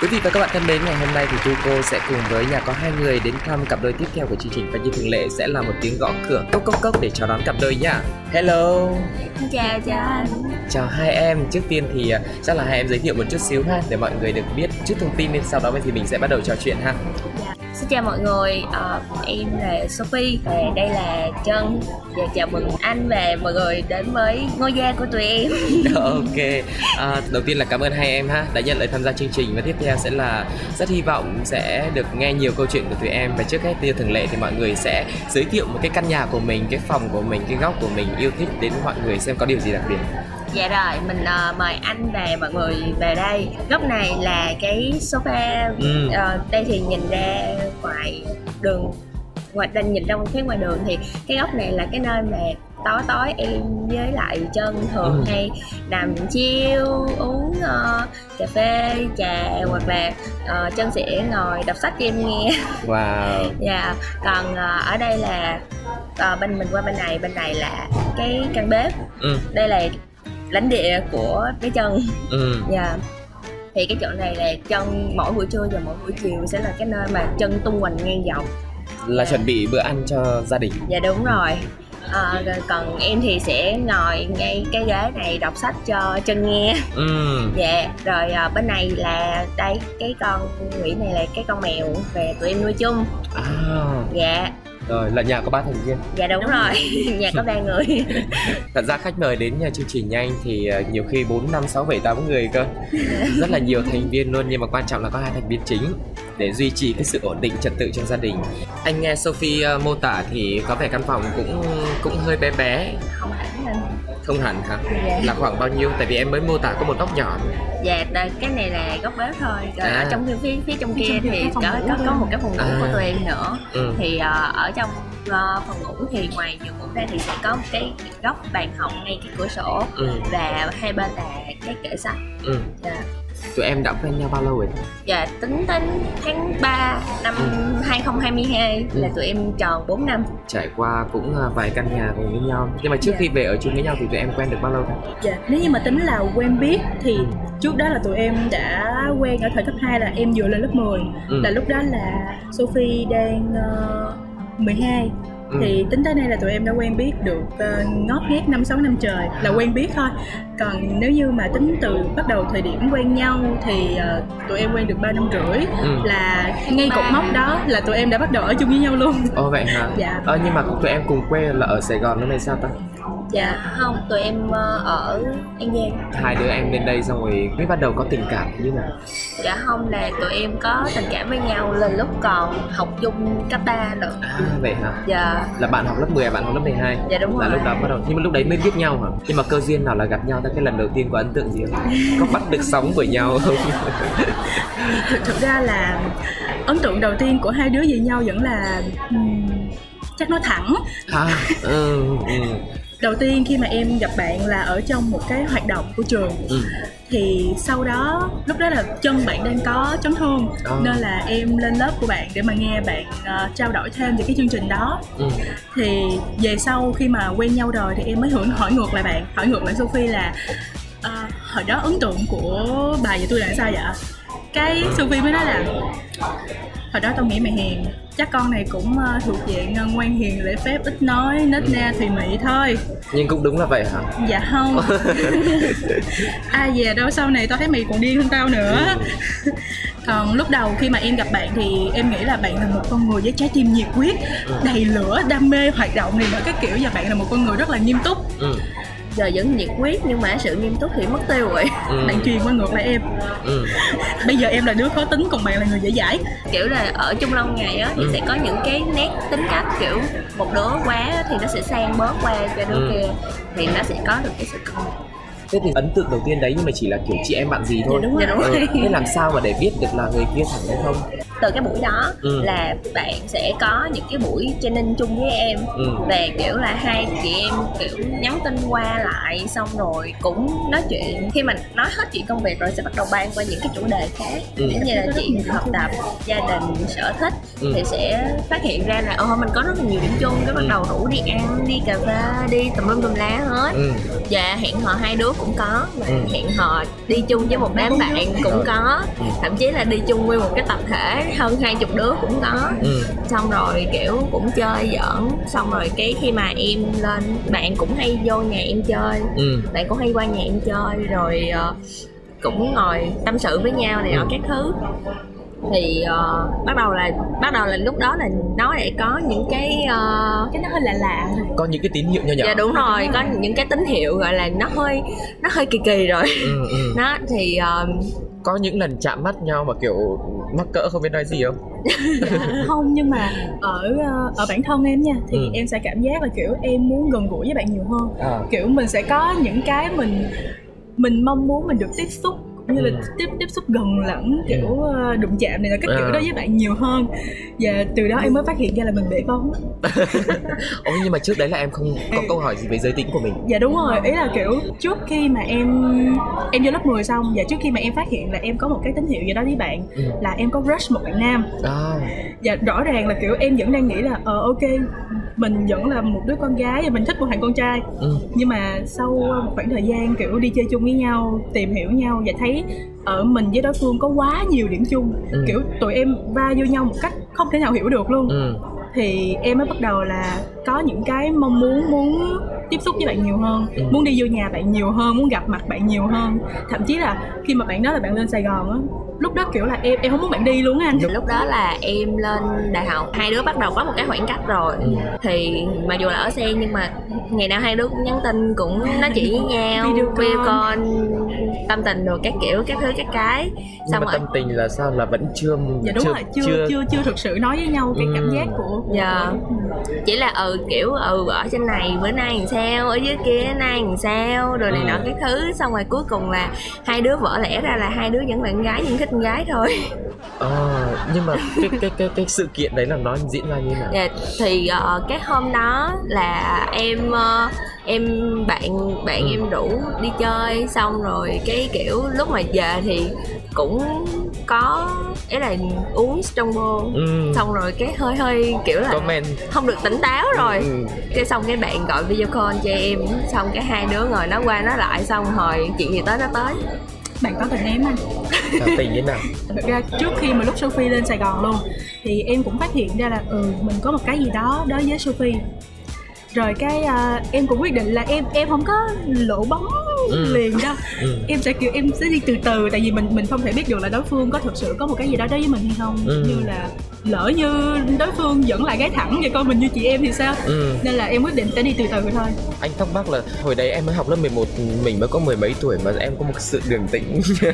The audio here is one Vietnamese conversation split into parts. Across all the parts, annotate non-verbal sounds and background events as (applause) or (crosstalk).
Quý vị và các bạn thân mến, ngày hôm nay thì Tu Cô sẽ cùng với nhà có hai người đến thăm cặp đôi tiếp theo của chương trình và như thường lệ sẽ là một tiếng gõ cửa cốc cốc cốc để chào đón cặp đôi nhá. Hello, chào chào anh chào hai em. Trước tiên thì à, chắc là hai em giới thiệu một chút xíu ha để mọi người được biết chút thông tin nên sau đó thì mình sẽ bắt đầu trò chuyện ha xin chào mọi người. Ờ, em là Sophie và đây là Trân. Và chào mừng anh và mọi người đến với ngôi gia của tụi em. (laughs) Ok, à, đầu tiên là cảm ơn hai em ha đã nhận lời tham gia chương trình. Và tiếp theo sẽ là rất hy vọng sẽ được nghe nhiều câu chuyện của tụi em. Và trước hết như thường lệ thì mọi người sẽ giới thiệu một cái căn nhà của mình, cái phòng của mình, cái góc của mình yêu thích đến mọi người xem có điều gì đặc biệt dạ rồi mình ờ, mời anh và mọi người về đây góc này là cái sofa Ừ. Ờ, đây thì nhìn ra ngoài đường ngoài đang nhìn ra phía ngoài đường thì cái góc này là cái nơi mà tối tối em với lại chân thường Ừ. hay nằm chiêu uống ờ, cà phê trà hoặc là ờ, chân sẽ ngồi đọc sách cho em nghe (laughs) Wow. dạ còn ờ, ở đây là ờ, bên mình qua bên này bên này là cái căn bếp Ừ. đây là lãnh địa của cái chân Ừ. dạ thì cái chỗ này là chân mỗi buổi trưa và mỗi buổi chiều sẽ là cái nơi mà chân tung hoành ngang dọc Là chuẩn bị bữa ăn cho gia đình. dạ đúng rồi rồi còn em thì sẽ ngồi ngay cái ghế này đọc sách cho chân nghe Ừ. dạ rồi ờ, bên này là đây cái con quỷ này là cái con mèo về tụi em nuôi chung À. dạ Rồi là nhà có ba thành viên. dạ đúng, rồi. (laughs) Nhà có ba người. (laughs) Thật ra khách mời đến nhà chương trình nhanh thì ờ, nhiều khi 4, 5, 6, 7, 8 người cơ. (laughs) Rất là nhiều thành viên luôn nhưng mà quan trọng là có hai thành viên chính để duy trì cái sự ổn định trật tự trong gia đình. Anh nghe Sophie ờ, mô tả thì có vẻ căn phòng cũng cũng hơi bé bé. không Không hẳn hả? dạ Là khoảng bao nhiêu? Tại vì em mới mô tả có một góc nhỏ dạ đây, cái này là góc bếp thôi rồi À. ở trong phía phía, phía trong kia thì có có có, một cái phòng ngủ À. của tụi em nữa ừ. thì ờ, ở trong ờ, phòng ngủ thì ngoài giường ngủ ra thì sẽ có một cái góc bàn học ngay cái cửa sổ Ừ. và hai bên là cái kệ sách Ừ. dạ. Tụi em đã quen nhau bao lâu rồi? dạ tính đến tháng 3 năm Ừ. 2022 là Ừ. tụi em tròn 4 năm Trải qua cũng ờ, vài căn nhà cùng với nhau Nhưng mà trước Dạ. khi về ở chung với nhau thì tụi em quen được bao lâu ta? Dạ, nếu như mà tính là quen biết thì trước đó là tụi em đã quen ở thời cấp 2 là em vừa lên lớp 10 Ừ. là lúc đó là Sophie đang ờ, 12 Ừ. thì tính tới nay là tụi em đã quen biết được ờ, ngót nghét năm sáu năm trời là quen biết thôi còn nếu như mà tính từ bắt đầu thời điểm quen nhau thì ờ, tụi em quen được 3 năm rưỡi Ừ. là ngay cột mốc đó là tụi em đã bắt đầu ở chung với nhau luôn Ồ vậy hả? Dạ. Ờ, nhưng mà tụi em cùng quê là ở Sài Gòn lúc này sao ta? Dạ không tụi em ờ, ở An Giang Hai đứa em lên đây xong rồi mới bắt đầu có tình cảm như nào? dạ không là tụi em có tình cảm với nhau lên lúc còn học chung cấp 3 nữa À vậy hả? dạ Là bạn học lớp 10 à bạn học lớp 12? dạ đúng Là rồi lúc đó bắt đầu nhưng mà lúc đấy mới biết nhau hả? Nhưng mà cơ duyên nào là gặp nhau ta cái lần đầu tiên có ấn tượng gì không? Có bắt được sóng của nhau không? (laughs) thực, ra là ấn tượng đầu tiên của hai đứa về nhau vẫn là chắc nói thẳng à, ừ, ừ, đầu tiên khi mà em gặp bạn là ở trong một cái hoạt động của trường ừ. thì sau đó lúc đó là chân bạn đang có chấn thương À. nên là em lên lớp của bạn để mà nghe bạn ờ, trao đổi thêm về cái chương trình đó ừ. thì về sau khi mà quen nhau rồi thì em mới hỏi hỏi ngược lại bạn hỏi ngược lại Sophie là "Ờ, hồi đó ấn tượng của bà và tôi là sao vậy cái Sophie mới nói là hồi đó tao nghĩ mày hiền. Chắc con này cũng ờ, thuộc dạng ờ, ngoan hiền lễ phép ít nói nết na thùy mị thôi. Nhưng cũng đúng là vậy hả? dạ không. Ai (laughs) về đâu sau này tao thấy mày còn điên hơn tao nữa. (laughs) Còn lúc đầu khi mà em gặp bạn thì em nghĩ là bạn là một con người với trái tim nhiệt huyết đầy lửa đam mê hoạt động này nọ cái kiểu và bạn là một con người rất là nghiêm túc. Ừ. giờ vẫn nhiệt huyết nhưng mà sự nghiêm túc thì mất tiêu rồi Ừ. bạn truyền qua ngược lại em Ừ. (laughs) bây giờ em là đứa khó tính còn bạn là người dễ dãi kiểu là ở chung lâu ngày á thì Ừ. sẽ có những cái nét tính cách kiểu một đứa quá thì nó sẽ sang bớt qua cho đứa Ừ. kia thì nó sẽ có được cái sự cân bằng thế thì ấn tượng đầu tiên đấy nhưng mà chỉ là kiểu chị em bạn gì thôi Dạ, đúng rồi. Dạ, đúng ừ. rồi. thế làm sao mà để biết được là người kia thẳng hay không từ cái buổi đó Ừ. là bạn sẽ có những cái buổi training chung với em ừ. về kiểu là hai chị em kiểu nhắn tin qua lại xong rồi cũng nói chuyện khi mà nói hết chuyện công việc rồi sẽ bắt đầu ban qua những cái chủ đề khác Ừ. giống như là chuyện học tập gia đình sở thích Ừ. thì sẽ phát hiện ra là ồ mình có rất là nhiều điểm chung cái bắt Ừ. đầu rủ đi ăn đi cà phê đi tùm lum tùm lá hết Ừ. và hẹn hò hai đứa cũng có và Ừ. hẹn hò đi chung với một đám bạn cũng có Ừ. thậm chí là đi chung nguyên một cái tập thể hơn hai chục đứa cũng có Ừ. xong rồi kiểu cũng chơi giỡn xong rồi cái khi mà em lên bạn cũng hay vô nhà em chơi Ừ. bạn cũng hay qua nhà em chơi rồi ờ, cũng ngồi tâm sự với nhau này nọ Ừ. các thứ thì ờ, bắt đầu là bắt đầu là lúc đó là nó lại có những cái ờ, cái nó hơi lạ lạ có những cái tín hiệu nhỏ nhỏ dạ đúng rồi có những cái tín hiệu gọi là nó hơi nó hơi kỳ kỳ rồi ừ, ừ. (laughs) nó thì ờ, có những lần chạm mắt nhau mà kiểu mắc cỡ không biết nói gì không không nhưng mà ở ở bản thân em nha thì Ừ. em sẽ cảm giác là kiểu em muốn gần gũi với bạn nhiều hơn à. kiểu mình sẽ có những cái mình mình mong muốn mình được tiếp xúc cũng như là Ừ. tiếp tiếp xúc gần lẫn kiểu ờ, đụng chạm này là các kiểu À. đó với bạn nhiều hơn và từ đó em mới phát hiện ra là mình bể bóng (laughs) Ồ nhưng mà trước đấy là em không có câu hỏi gì về giới tính của mình dạ đúng rồi ý là kiểu trước khi mà em em vô lớp 10 xong và trước khi mà em phát hiện là em có một cái tín hiệu gì đó với bạn Ừ. là em có crush một bạn nam à. và rõ ràng là kiểu em vẫn đang nghĩ là ờ ok mình vẫn là một đứa con gái và mình thích một thằng con trai ừ. nhưng mà sau một khoảng thời gian kiểu đi chơi chung với nhau tìm hiểu nhau và thấy ở mình với đối phương có quá nhiều điểm chung Ừ. kiểu tụi em va vô nhau một cách không thể nào hiểu được luôn Ừ. thì em mới bắt đầu là có những cái mong muốn muốn tiếp xúc với bạn nhiều hơn Ừ. muốn đi vô nhà bạn nhiều hơn muốn gặp mặt bạn nhiều hơn thậm chí là khi mà bạn nói là bạn lên sài gòn á lúc đó kiểu là em em không muốn bạn đi luôn á anh lúc đó là em lên đại học hai đứa bắt đầu có một cái khoảng cách rồi Ừ. thì mặc dù là ở xe nhưng mà ngày nào hai đứa cũng nhắn tin cũng nói chuyện với nhau Video call tâm tình rồi các kiểu các thứ các cái nhưng xong mà rồi tâm tình là sao là vẫn chưa dạ đúng chưa, rồi chưa chưa chưa thực sự nói với nhau cái cảm Ừ. giác của, của Dạ. chỉ là ừ kiểu ừ ở trên này bữa nay làm sao ở dưới kia nay làm sao rồi này Ừ. nọ cái thứ xong rồi cuối cùng là hai đứa vỡ lẽ ra là hai đứa vẫn con gái nhưng thích con gái thôi à, nhưng mà cái cái cái cái sự kiện đấy là nó diễn ra như thế nào Dạ, thì ờ, cái hôm đó là em ờ, em bạn bạn Ừ. em rủ đi chơi xong rồi cái kiểu lúc mà về thì cũng có ý là uống strongbow ừ. xong rồi cái hơi hơi kiểu là comment. không được tỉnh táo rồi. Ừ. cái xong cái bạn gọi video call cho em. Xong cái hai đứa ngồi nói qua nói lại xong hồi chuyện gì tới nó tới. Bạn có tình em anh? Tình thế nào? (laughs) Thực ra trước khi mà lúc Sophie lên Sài Gòn luôn thì em cũng phát hiện ra là ừ mình có một cái gì đó đối với Sophie. Rồi cái à, em cũng quyết định là em em không có lộ bóng Ừ. liền đâu ừ. em sẽ kiểu em sẽ đi từ từ tại vì mình mình không thể biết được là đối phương có thực sự có một cái gì đó đối với mình hay không Ừ. như là lỡ như đối phương vẫn là gái thẳng và coi mình như chị em thì sao ừ. nên là em quyết định sẽ đi từ từ thôi anh thắc mắc là hồi đấy em mới học lớp 11 mình mới có mười mấy tuổi mà em có một sự đường tĩnh (laughs)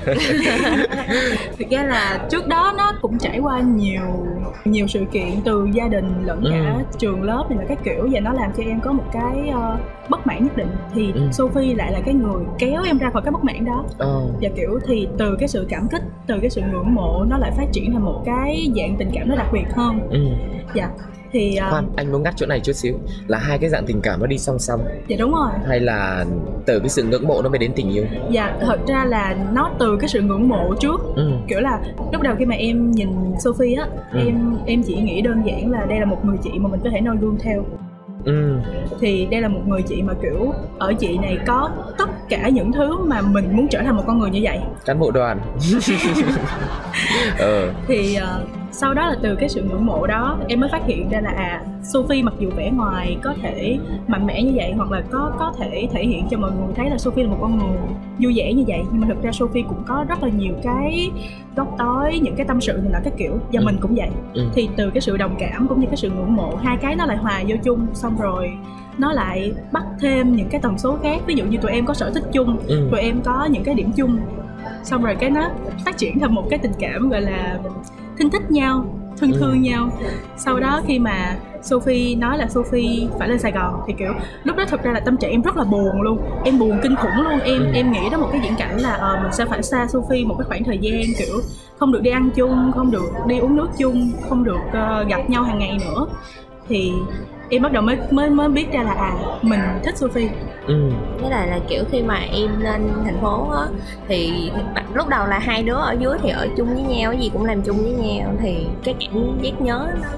thực ra là trước đó nó cũng trải qua nhiều nhiều sự kiện từ gia đình lẫn cả Ừ. trường lớp này là các kiểu và nó làm cho em có một cái ờ, bất mãn nhất định thì Ừ. Sophie lại là cái người kéo em ra khỏi cái bất mãn đó ờ. và kiểu thì từ cái sự cảm kích từ cái sự ngưỡng mộ nó lại phát triển thành một cái dạng tình cảm nó đặc biệt hơn ừ. dạ thì khoan anh muốn ngắt chỗ này chút xíu là hai cái dạng tình cảm nó đi song song dạ đúng rồi hay là từ cái sự ngưỡng mộ nó mới đến tình yêu dạ thật ra là nó từ cái sự ngưỡng mộ trước ừ. kiểu là lúc đầu khi mà em nhìn Sophie á Ừ. em em chỉ nghĩ đơn giản là đây là một người chị mà mình có thể noi gương theo ừ. thì đây là một người chị mà kiểu ở chị này có tất cả những thứ mà mình muốn trở thành một con người như vậy cán bộ đoàn (laughs) ờ thì ờ, sau đó là từ cái sự ngưỡng mộ đó em mới phát hiện ra là à Sophie mặc dù vẻ ngoài có thể mạnh mẽ như vậy hoặc là có có thể thể hiện cho mọi người thấy là Sophie là một con người vui vẻ như vậy nhưng mà thực ra Sophie cũng có rất là nhiều cái góc tối những cái tâm sự này là các kiểu và Ừ. mình cũng vậy ừ. thì từ cái sự đồng cảm cũng như cái sự ngưỡng mộ hai cái nó lại hòa vô chung xong rồi nó lại bắt thêm những cái tần số khác ví dụ như tụi em có sở thích chung Ừ. tụi em có những cái điểm chung xong rồi cái nó phát triển thành một cái tình cảm gọi là thinh thích nhau thân Ừ. thương nhau sau đó khi mà Sophie nói là Sophie phải lên Sài Gòn thì kiểu lúc đó thực ra là tâm trạng em rất là buồn luôn em buồn kinh khủng luôn em Ừ. em nghĩ đó một cái diễn cảnh là ờ, mình sẽ phải xa Sophie một cái khoảng thời gian kiểu không được đi ăn chung không được đi uống nước chung không được ờ, gặp nhau hàng ngày nữa thì em bắt đầu mới mới mới biết ra là à mình thích Sophie ừ với lại là kiểu khi mà em lên thành phố á thì lúc đầu là hai đứa ở dưới thì ở chung với nhau cái gì cũng làm chung với nhau thì cái cảm giác nhớ nó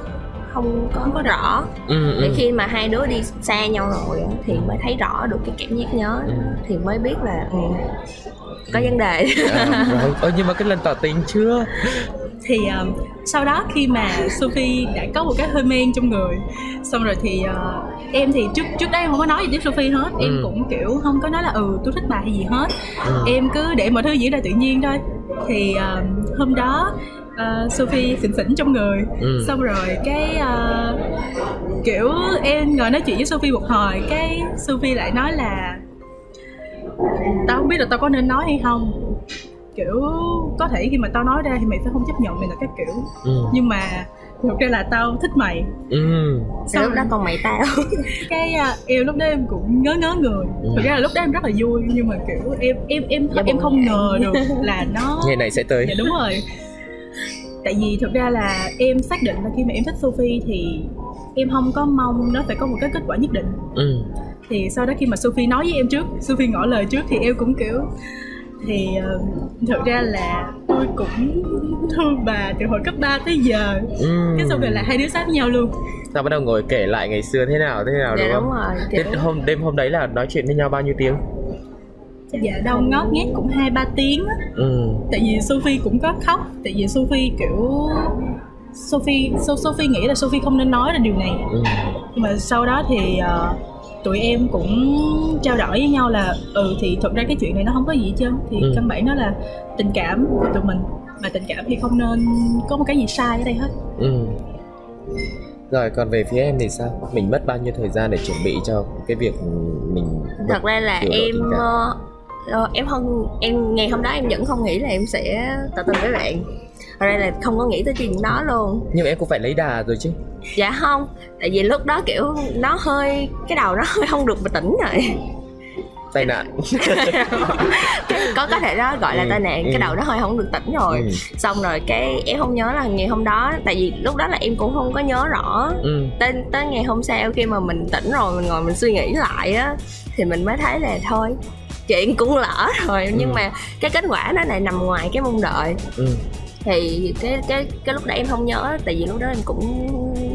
không có, không có rõ ừ, để ừ. khi mà hai đứa đi xa nhau rồi thì mới thấy rõ được cái cảm giác nhớ. Ừ. thì mới biết là ừ, có vấn đề À, (laughs) rồi. Ơ, nhưng mà cái lần tỏ tình chưa thì um, sau đó khi mà Sophie đã có một cái hơi men trong người xong rồi thì uh, em thì trước trước đây em không có nói gì với Sophie hết em Ừ. cũng kiểu không có nói là ừ tôi thích bà hay gì hết ừ. em cứ để mọi thứ diễn ra tự nhiên thôi thì um, hôm đó uh, Sophie phỉnh phỉnh trong người Ừ. xong rồi cái uh, kiểu em ngồi nói chuyện với Sophie một hồi cái Sophie lại nói là tao không biết là tao có nên nói hay không kiểu có thể khi mà tao nói ra thì mày sẽ không chấp nhận mày là cái kiểu ừ. nhưng mà thực ra là tao thích mày ừ. Rồi lúc đó con mày tao (laughs) cái à, em lúc đó em cũng ngớ ngớ người Ừ. thực ra là lúc đó em rất là vui nhưng mà kiểu em em em Dạ em không ngờ được là nó (laughs) ngày này sẽ tới dạ đúng rồi tại vì thực ra là em xác định là khi mà em thích Sophie thì em không có mong nó phải có một cái kết quả nhất định ừ. thì sau đó khi mà Sophie nói với em trước Sophie ngỏ lời trước thì em cũng kiểu thì uh, thực ra là tôi cũng thương bà từ hồi cấp 3 tới giờ. Ừ. cái xong rồi là hai đứa sát với nhau luôn. Sao bắt đầu ngồi kể lại ngày xưa thế nào thế nào dạ đúng đúng không rồi Thế kiểu hôm đêm hôm đấy là nói chuyện với nhau bao nhiêu tiếng? Dạ đâu ngót nghét cũng hai ba tiếng á. Ừ. tại vì Sophie cũng có khóc. Tại vì Sophie kiểu Sophie so, Sophie nghĩ là Sophie không nên nói ra điều này. Ừ. nhưng mà sau đó thì ờ, tụi em cũng trao đổi với nhau là ừ thì thật ra cái chuyện này nó không có gì hết trơn thì Ừ. căn bản nó là tình cảm của tụi mình mà tình cảm thì không nên có một cái gì sai ở đây hết ừ. Rồi còn về phía em thì sao? Mình mất bao nhiêu thời gian để chuẩn bị cho cái việc mình thật ra là em ờ, ờ, em không em ngày hôm đó em vẫn không nghĩ là em sẽ tỏ tình với bạn thật ra là không có nghĩ tới chuyện đó luôn Nhưng mà em cũng phải lấy đà rồi chứ dạ không tại vì lúc đó kiểu nó hơi cái đầu nó hơi không được tỉnh rồi Tai nạn (laughs) có có thể đó gọi là Ừ, tai nạn ừ. cái đầu nó hơi không được tỉnh rồi ừ. xong rồi cái em không nhớ là ngày hôm đó tại vì lúc đó là em cũng không có nhớ rõ Ừ. tới tới ngày hôm sau khi mà mình tỉnh rồi mình ngồi mình suy nghĩ lại á thì mình mới thấy là thôi chuyện cũng lỡ rồi nhưng Ừ. mà cái kết quả nó lại nằm ngoài cái mong đợi Ừ. thì cái cái cái lúc đó em không nhớ tại vì lúc đó em cũng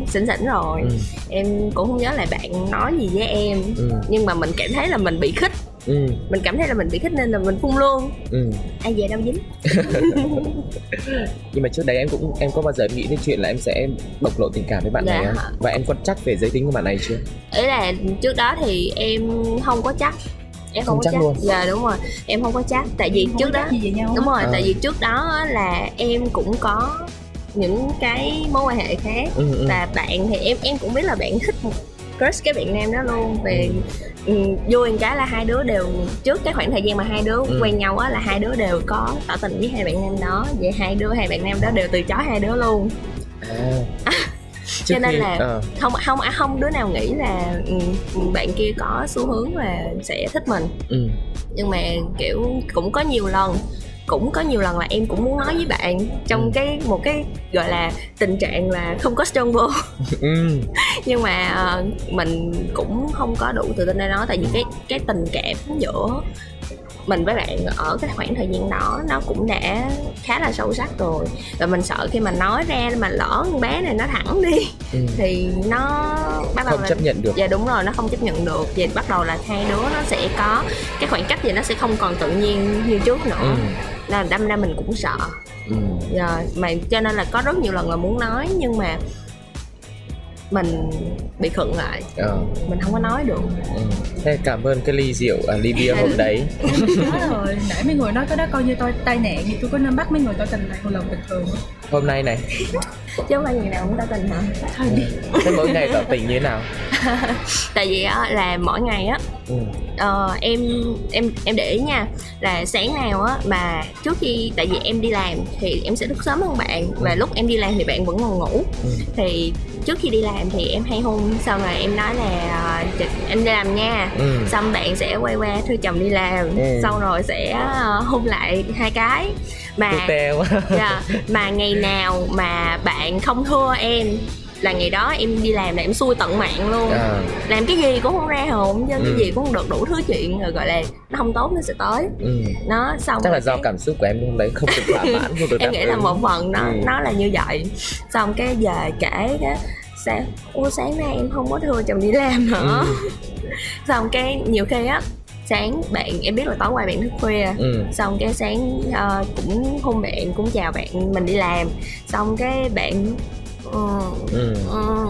xỉn xỉn rồi Ừ. em cũng không nhớ là bạn nói gì với em Ừ. nhưng mà mình cảm thấy là mình bị khích Ừ. mình cảm thấy là mình bị khích nên là mình phun luôn Ừ. ai về đâu dính (laughs) Nhưng mà trước đấy em cũng em có bao giờ nghĩ đến chuyện là em sẽ bộc lộ tình cảm với bạn Dạ. này không? Và em có chắc về giới tính của bạn này chưa? ý là trước đó thì em không có chắc em không, Không có chắc chắc luôn. dạ đúng rồi em không có chắc tại vì trước đó đúng rồi tại vì trước đó á là em cũng có những cái mối quan hệ khác Ừ. ừ. và bạn thì em em cũng biết là bạn thích một crush cái bạn nam đó luôn về ừ, vui một cái là hai đứa đều trước cái khoảng thời gian mà hai đứa Ừ. quen nhau á là hai đứa đều có tỏ tình với hai bạn nam đó vậy hai đứa hai bạn nam đó đều từ chối hai đứa luôn À. Cho nên là- ờ. không không không đứa nào nghĩ là ừ, bạn kia có xu hướng là sẽ thích mình Ừ. nhưng mà kiểu cũng có nhiều lần cũng có nhiều lần là em cũng muốn nói với bạn trong Ừ. cái một cái gọi là tình trạng là không có strong vô (laughs) (laughs) nhưng mà ờ, mình cũng không có đủ tự tin để nói tại vì cái cái tình cảm giữa mình với bạn ở cái khoảng thời gian đó nó cũng đã khá là sâu sắc rồi và mình sợ khi mà nói ra mà lỡ con bé này nó thẳng đi Ừ. thì nó bắt đầu Không là chấp nhận được. dạ đúng rồi nó không chấp nhận được vậy bắt đầu là hai đứa nó sẽ có cái khoảng cách gì nó sẽ không còn tự nhiên như trước nữa Ừ. nên là đâm ra mình cũng sợ Ừ. rồi mà cho nên là có rất nhiều lần là muốn nói nhưng mà mình bị khựng lại Ờ. mình không có nói được Ừ. Thế cảm ơn cái ly rượu, à, ly bia hôm đấy. (laughs) nói rồi nãy mấy người nói cái đó coi như tôi tai nạn thì tôi có nên bắt mấy người tỏ tình lại một lần bình thường? Hôm nay này, (laughs) chứ không phải ngày nào cũng tỏ tình hả thôi đi thế mỗi ngày tỏ tình như thế nào? (laughs) tại vì á là mỗi ngày á ừ. ờ, em em em để ý nha là sáng nào á mà trước khi tại vì em đi làm thì em sẽ thức sớm hơn bạn và lúc em đi làm thì bạn vẫn còn ngủ Ừ. thì trước khi đi làm thì em hay hôn xong rồi em nói là ờ, "Chị- em đi làm nha Ừ. xong bạn sẽ quay qua thưa chồng đi làm Ừ. xong rồi sẽ ờ, hôn lại hai cái mà quá (laughs) Dạ, mà ngày nào mà bạn không thưa em là ngày đó em đi làm là em xui tận mạng luôn à, làm cái gì cũng không ra hồn chứ Ừ. cái gì cũng không được đủ thứ chuyện rồi gọi là nó không tốt nó sẽ tới ừ. nó xong chắc là do cái- cảm xúc của em hôm đấy không được thỏa (laughs) mãn không được em nghĩ là một phần nó Ừ. nó là như vậy xong cái về kể cái sáng ô sáng nay em không có thưa chồng đi làm nữa ừ. (laughs) xong cái nhiều khi á sáng bạn em biết là tối qua bạn thức khuya Ừ. xong cái sáng ờ, cũng hôn bạn cũng chào bạn mình đi làm xong cái bạn ờ, Ừ. ờ,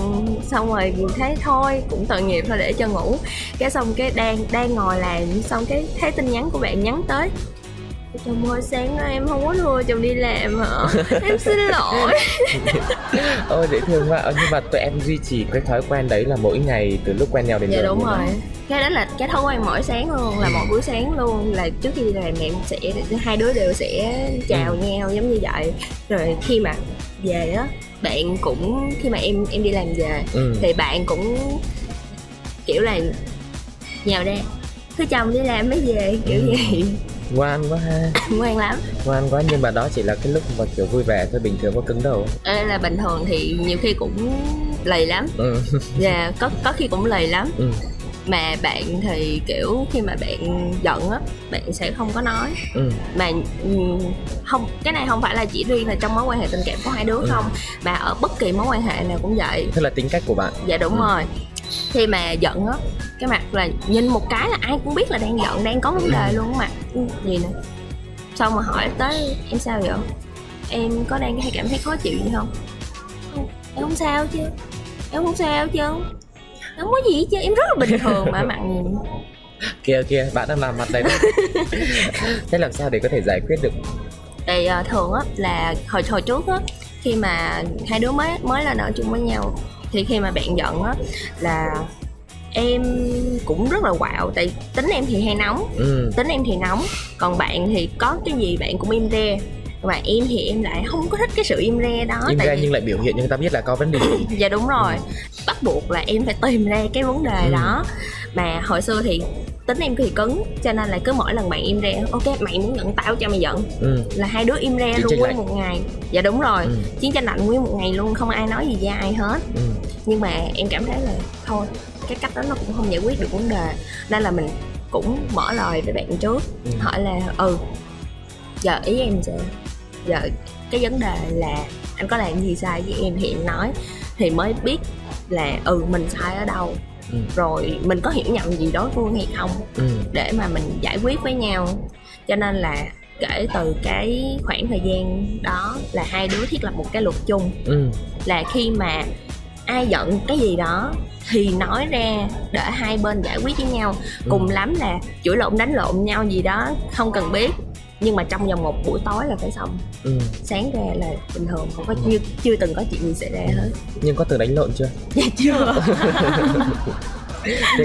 xong rồi thấy thôi cũng tội nghiệp thôi để cho ngủ cái xong cái đang đang ngồi làm xong cái thấy tin nhắn của bạn nhắn tới chồng ơi sáng nay em không có thua chồng đi làm hả? (laughs) Em xin lỗi. (laughs) Ôi dễ thương quá. Ờ, nhưng mà tụi em duy trì cái thói quen đấy là mỗi ngày từ lúc quen nhau đến dạ giờ đúng rồi. Cái đó là cái thói quen mỗi sáng luôn là một buổi sáng luôn. Là trước khi đi làm em sẽ hai đứa đều sẽ chào Ừ. nhau giống như vậy. Rồi khi mà về á bạn cũng khi mà em em đi làm về ừ. thì bạn cũng kiểu là nhào ra. Thứ chồng đi làm mới về. Kiểu Ừ. vậy ngoan quá ha (laughs) ngoan lắm ngoan quá nhưng mà đó chỉ là cái lúc mà kiểu vui vẻ thôi bình thường có cứng đầu Ê, là bình thường thì nhiều khi cũng lầy lắm ừ. và (laughs) có có khi cũng lầy lắm Ừ. mà bạn thì kiểu khi mà bạn giận á bạn sẽ không có nói Ừ. mà ừm, không cái này không phải là chỉ riêng là trong mối quan hệ tình cảm của hai đứa Ừ. không mà ở bất kỳ mối quan hệ nào cũng vậy thế là tính cách của bạn dạ đúng Ừ. rồi khi mà giận á cái mặt là nhìn một cái là ai cũng biết là đang giận đang có vấn đề luôn mặt ừ, gì nè xong mà hỏi tới em sao vậy? Em có đang hay cảm thấy khó chịu gì không? Em không sao chứ. Em không sao chứ. Không có gì chứ em rất là bình thường mà mặt nhìn kia kia bạn đang làm mặt đấy (laughs) thế làm sao để có thể giải quyết được? Thì uh, thường á là hồi hồi trước á khi mà hai đứa mới mới lên ở chung với nhau thì khi mà bạn giận á là em cũng rất là quạo tại tính em thì hay nóng. Ừ. tính em thì nóng còn bạn thì có cái gì bạn cũng im re. Và em thì em lại không có thích cái sự im re đó im tại ra vì nhưng lại biểu hiện cho người ta biết là có vấn đề. (laughs) Dạ đúng rồi. Bắt buộc là em phải tìm ra cái vấn đề Ừ. đó. Mà hồi xưa thì tính em thì cứng cho nên là cứ mỗi lần bạn im re ok mày muốn giận tao cho mày giận. Ừ. là hai đứa im re Chiến luôn nguyên một ngày. Dạ đúng rồi. Ừ. chiến tranh lạnh nguyên một ngày luôn không ai nói gì với ai hết. Ừ. nhưng mà em cảm thấy là thôi cái cách đó nó cũng không giải quyết được vấn đề nên là mình cũng mở lời với bạn trước Ừ. hỏi là ừ giờ ý em sao giờ cái vấn đề là anh có làm gì sai với em thì em nói thì mới biết là ừ mình sai ở đâu Ừ. rồi mình có hiểu nhầm gì đối phương hay không Ừ. để mà mình giải quyết với nhau cho nên là kể từ cái khoảng thời gian đó là hai đứa thiết lập một cái luật chung Ừ. là khi mà ai giận cái gì đó thì nói ra để hai bên giải quyết với nhau. Ừ. cùng lắm là chửi lộn đánh lộn nhau gì đó không cần biết nhưng mà trong vòng một buổi tối là phải xong. Ừ. sáng ra là bình thường không có như chưa từng có chuyện gì xảy ra hết. Nhưng có từng đánh lộn chưa? Dạ chưa (laughs)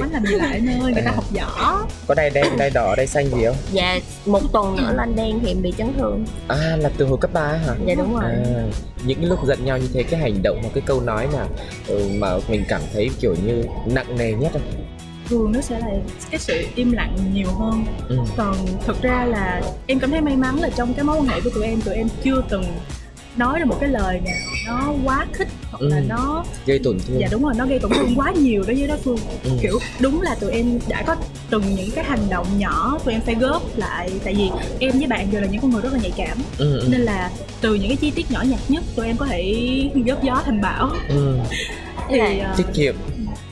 Không làm gì lại nơi người ta học võ. Có đai đen đai đỏ đai xanh gì không? Dạ một tuần nữa lên đen thì em bị chấn thương. À là từ hồi cấp 3 hả? Dạ đúng rồi. À, những lúc giận nhau như thế cái hành động hoặc cái câu nói mà ừ, mà mình cảm thấy kiểu như nặng nề nhất à? thường nó sẽ là cái sự im lặng nhiều hơn. Ừ. còn thực ra là em cảm thấy may mắn là trong cái mối quan hệ của tụi em tụi em chưa từng nói ra một cái lời nào nó quá khích hoặc là Ừ. nó gây tổn thương dạ đúng rồi nó gây tổn thương quá nhiều đối với đối phương ừ. kiểu đúng là tụi em đã có từng những cái hành động nhỏ tụi em phải góp lại tại vì em với bạn đều là những con người rất là nhạy cảm Ừ, ừ. nên là từ những cái chi tiết nhỏ nhặt nhất tụi em có thể góp gió thành bão Ừ. (laughs) thì Là- ờ, tiết kiệm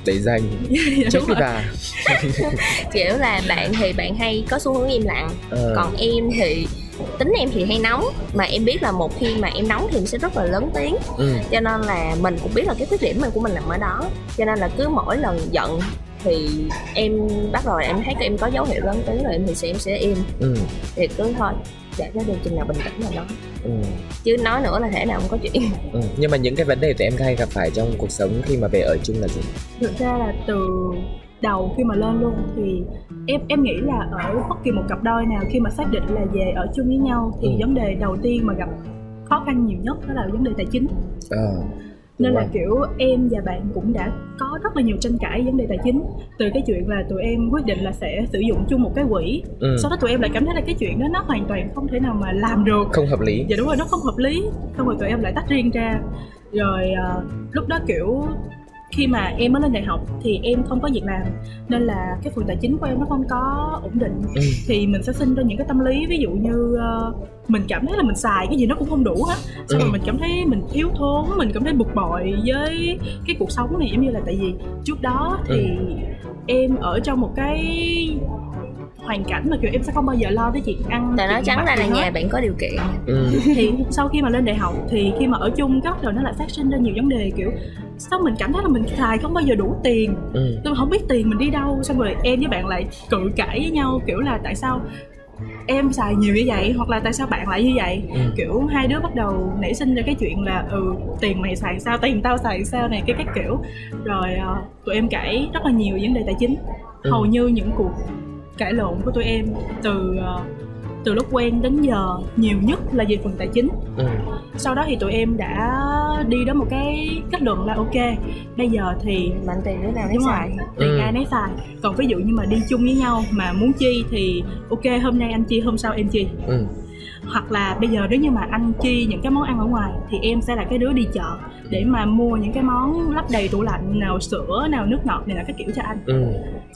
để dành (laughs) dạ, trước rồi. bà (laughs) kiểu là bạn thì bạn hay có xu hướng im lặng Ờ, còn em thì tính em thì hay nóng mà em biết là một khi mà em nóng thì em sẽ rất là lớn tiếng ừ. cho nên là mình cũng biết là cái khuyết điểm của mình nằm ở đó cho nên là cứ mỗi lần giận thì em bắt đầu em thấy em có dấu hiệu lớn tiếng rồi em thì sẽ em sẽ im Ừ. thì cứ thôi để nó được chừng nào bình tĩnh là đó ừ. chứ nói nữa là thể nào không có chuyện Ừ. nhưng mà những cái vấn đề tụi em hay gặp phải trong cuộc sống khi mà về ở chung là gì thực ra là từ đầu khi mà lên luôn thì em em nghĩ là ở bất kỳ một cặp đôi nào khi mà xác định là về ở chung với nhau thì Ừ. vấn đề đầu tiên mà gặp khó khăn nhiều nhất đó là vấn đề tài chính. Ờ nên là kiểu em và bạn cũng đã có rất là nhiều tranh cãi vấn đề tài chính. Từ cái chuyện là tụi em quyết định là sẽ sử dụng chung một cái quỹ ừ. sau đó tụi em lại cảm thấy là cái chuyện đó nó hoàn toàn không thể nào mà làm được. Không hợp lý. Dạ đúng rồi nó không hợp lý. Xong rồi tụi em lại tách riêng ra. Rồi ờ, lúc đó kiểu khi mà em mới lên đại học thì em không có việc làm nên là cái phần tài chính của em nó không có ổn định ừ. thì mình sẽ sinh ra những cái tâm lý ví dụ như ờ, mình cảm thấy là mình xài cái gì nó cũng không đủ hết xong rồi Ừ. mình cảm thấy mình thiếu thốn mình cảm thấy bực bội với cái cuộc sống này giống như là tại vì trước đó thì em ở trong một cái hoàn cảnh mà kiểu em sẽ không bao giờ lo tới chuyện ăn tại nói trắng ra là hết nhà bạn có điều kiện Ừ. thì sau khi mà lên đại học thì khi mà ở chung bắt đầu nó lại phát sinh ra nhiều vấn đề kiểu sao mình cảm thấy là mình xài không bao giờ đủ tiền Ừ. tôi không biết tiền mình đi đâu xong rồi em với bạn lại cự cãi với nhau kiểu là tại sao em xài nhiều như vậy hoặc là tại sao bạn lại như vậy Ừ. kiểu hai đứa bắt đầu nảy sinh ra cái chuyện là ừ tiền mày xài sao tiền tao xài sao này cái các kiểu rồi ờ, tụi em cãi rất là nhiều vấn đề tài chính Ừ. hầu như những cuộc cãi lộn của tụi em từ ờ, từ lúc quen đến giờ nhiều nhất là về phần tài chính Ừ. sau đó thì tụi em đã đi đến một cái kết luận là ok bây giờ thì mạnh tiền đứa nào rồi xài tiền Ừ. ai nấy xài còn ví dụ như mà đi chung với nhau mà muốn chi thì ok hôm nay anh chi hôm sau em chi Ừ. hoặc là bây giờ nếu như mà anh chi những cái món ăn ở ngoài thì em sẽ là cái đứa đi chợ để mà mua những cái món lắp đầy tủ lạnh nào sữa nào nước ngọt này là cái kiểu cho anh Ừ.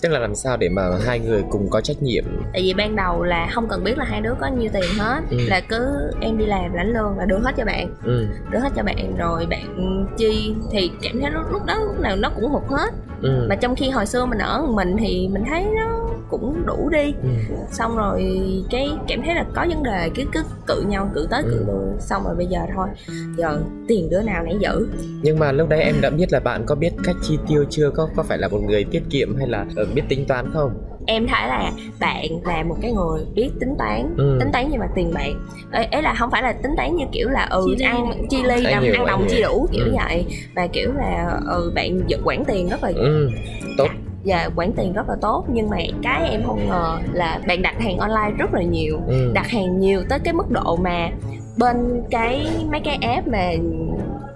tức là làm sao để mà hai người cùng có trách nhiệm tại vì ban đầu là không cần biết là hai đứa có nhiêu tiền hết Ừ. là cứ em đi làm lãnh lương là đưa hết cho bạn ừ. đưa hết cho bạn rồi bạn chi thì cảm thấy lúc, lúc đó lúc nào nó cũng hụt hết Ừ. mà trong khi hồi xưa mình ở mình thì mình thấy nó cũng đủ đi Ừ. xong rồi cái cảm thấy là có vấn đề cứ cứ cự nhau cự tới cự Ừ. lui xong rồi bây giờ thôi giờ tiền đứa nào nấy giữ nhưng mà lúc đấy em đã biết là bạn có biết cách chi tiêu chưa có có phải là một người tiết kiệm hay là ờ, biết tính toán không em thấy là bạn là một cái người biết tính toán Ừ. tính toán nhưng mà tiền bạc ấy, ấy là không phải là tính toán như kiểu là ừ Chi ăn chi ly Anh ăn, đồng chi đủ kiểu Ừ. vậy và kiểu là ừ bạn quản tiền rất là ừ. tốt và quản tiền rất là tốt nhưng mà cái em không ngờ là bạn đặt hàng online rất là nhiều ừ. đặt hàng nhiều tới cái mức độ mà bên cái mấy cái app mà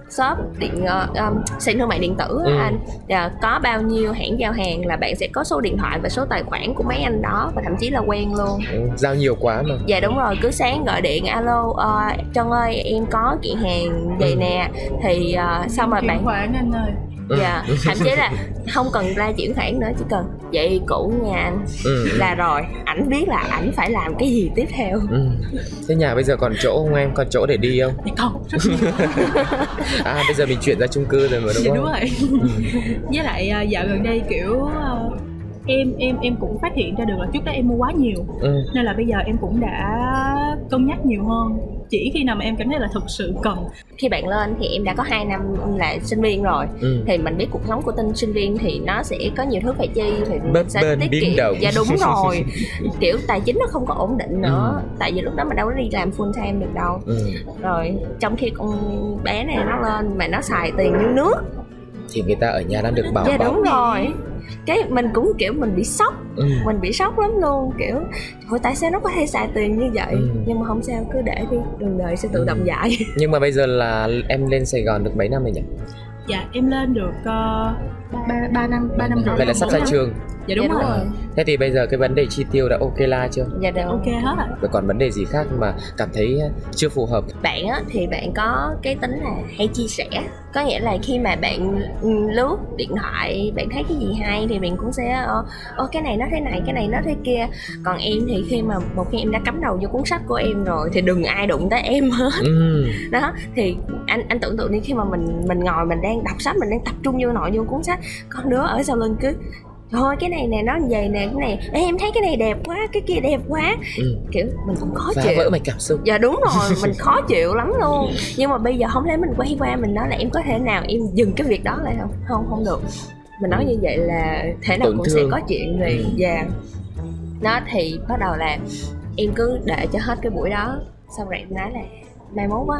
shop điện uh, um, sàn thương mại điện tử á Ừ. anh là có bao nhiêu hãng giao hàng là bạn sẽ có số điện thoại và số tài khoản của mấy anh đó và thậm chí là quen luôn ừ. giao nhiều quá mà dạ đúng rồi cứ sáng gọi điện alo uh, Trân ơi em có kiện hàng vậy Ừ. nè thì uh, xong rồi Chuyển bạn khoản anh ơi Ừ. dạ thậm chí là không cần ra chuyển khoản nữa chỉ cần vậy cũ nha anh ừ. là rồi ảnh biết là ảnh phải làm cái gì tiếp theo Ừ. thế nhà bây giờ còn chỗ không em còn chỗ để đi không rất nhiều (laughs) à bây giờ mình chuyển ra chung cư rồi mà đúng dạ không đúng rồi Ừ. với lại à, dạo gần đây kiểu à, em em em cũng phát hiện ra được là trước đó em mua quá nhiều Ừ. nên là bây giờ em cũng đã cân nhắc nhiều hơn chỉ khi nào mà em cảm thấy là thực sự cần khi bạn lên thì em đã có 2 năm là sinh viên rồi Ừ. thì mình biết cuộc sống của tinh sinh viên thì nó sẽ có nhiều thứ phải chi thì mình Bấp sẽ bênh tiết kiệm động. dạ đúng rồi (laughs) kiểu tài chính nó không có ổn định nữa Ừ. tại vì lúc đó mình đâu có đi làm full time được đâu Ừ. rồi trong khi con bé này nó lên mà nó xài tiền như nước thì người ta ở nhà đang được bảo dạ bọc đúng rồi cái mình cũng kiểu mình bị sốc ừ. mình bị sốc lắm luôn kiểu Ủa tại sao nó có thể xài tiền như vậy Ừ. nhưng mà không sao cứ để đi đường đời sẽ tự Ừ. động dạy (laughs) nhưng mà bây giờ là em lên Sài Gòn được mấy năm rồi nhỉ dạ em lên được uh, ba ba năm ba năm rưỡi vậy là sắp ra trường. Dạ đúng, Dạ, đúng rồi. rồi. thế thì bây giờ cái vấn đề chi tiêu đã ok la chưa? Dạ được. Ok hết ạ. Rồi còn vấn đề gì khác mà cảm thấy chưa phù hợp? Bạn á thì bạn có cái tính là hay chia sẻ. Có nghĩa là khi mà bạn lướt điện thoại bạn thấy cái gì hay thì bạn cũng sẽ ờ ờ, cái này nó thế này cái này nó thế kia. Còn em thì khi mà một khi em đã cắm đầu vô cuốn sách của em rồi thì đừng ai đụng tới em hết. Ừ. đó thì anh anh tưởng tượng đi khi mà mình mình ngồi mình đang đọc sách mình đang tập trung vô nội dung cuốn sách con đứa ở sau lưng cứ thôi cái này nè nó vậy nè cái này Ê, em thấy cái này đẹp quá cái kia đẹp quá. Ừ. kiểu mình cũng khó phá chịu. vỡ mạch cảm xúc. Dạ đúng rồi mình (laughs) khó chịu lắm luôn. Nhưng mà bây giờ không lẽ mình quay qua mình nói là em có thể nào em dừng cái việc đó lại không? Không không được. Mình nói như vậy là thể nào Tổn cũng sẽ có chuyện về Ừ. và nó thì bắt đầu là em cứ để cho hết cái buổi đó xong rồi em nói là mai mốt á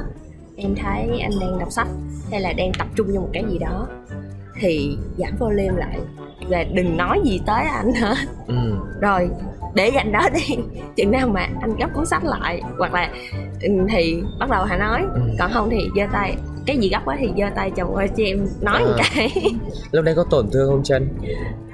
em thấy anh đang đọc sách hay là đang tập trung vào một cái gì đó thì giảm volume lại. Và đừng nói gì tới anh hết. Ừ. Rồi để dành đó đi. (laughs) Chừng nào mà anh gấp cuốn sách lại hoặc là ừ, thì bắt đầu hãy nói. Ừ. còn không thì giơ tay cái gì gấp quá thì giơ tay chồng ơi cho em nói một À. cái (laughs) lúc đấy có tổn thương không chân